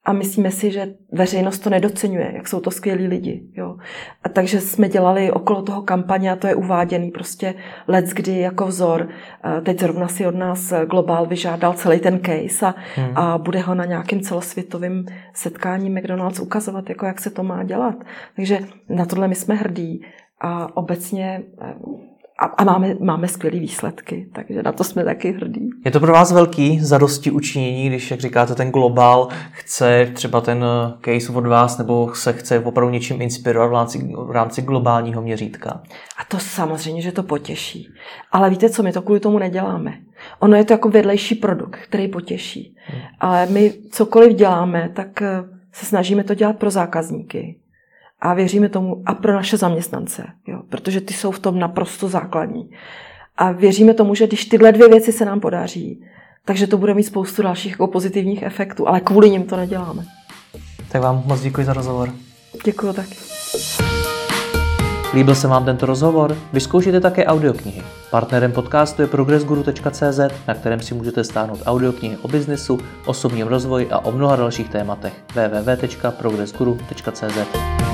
a myslíme si, že veřejnost to nedocenuje, jak jsou to skvělí lidi. Jo. A takže jsme dělali okolo toho kampaně a to je uváděný prostě let kdy jako vzor. Teď zrovna si od nás Global vyžádal celý ten case a, hmm. a bude ho na nějakém celosvětovém setkání McDonald's ukazovat, jako jak se to má dělat. Takže na tohle my jsme hrdí a obecně a, a máme, máme skvělé výsledky, takže na to jsme taky hrdí. Je to pro vás velký zadosti učinění, když, jak říkáte, ten globál chce třeba ten eh, case od vás nebo se chce opravdu něčím inspirovat v rámci, v rámci globálního měřítka? A to samozřejmě, že to potěší. Ale víte co, my to kvůli tomu neděláme. Ono je to jako vedlejší produkt, který potěší. Hmm. Ale my cokoliv děláme, tak eh, se snažíme to dělat pro zákazníky a věříme tomu a pro naše zaměstnance, jo, protože ty jsou v tom naprosto základní. A věříme tomu, že když tyhle dvě věci se nám podaří, takže to bude mít spoustu dalších jako pozitivních efektů, ale kvůli nim to neděláme. Tak vám moc děkuji za rozhovor. Děkuji taky. Líbil se vám tento rozhovor? Vyzkoušejte také audioknihy. Partnerem podcastu je progressguru.cz, na kterém si můžete stáhnout audioknihy o biznesu, osobním rozvoji a o mnoha dalších tématech. www.progressguru.cz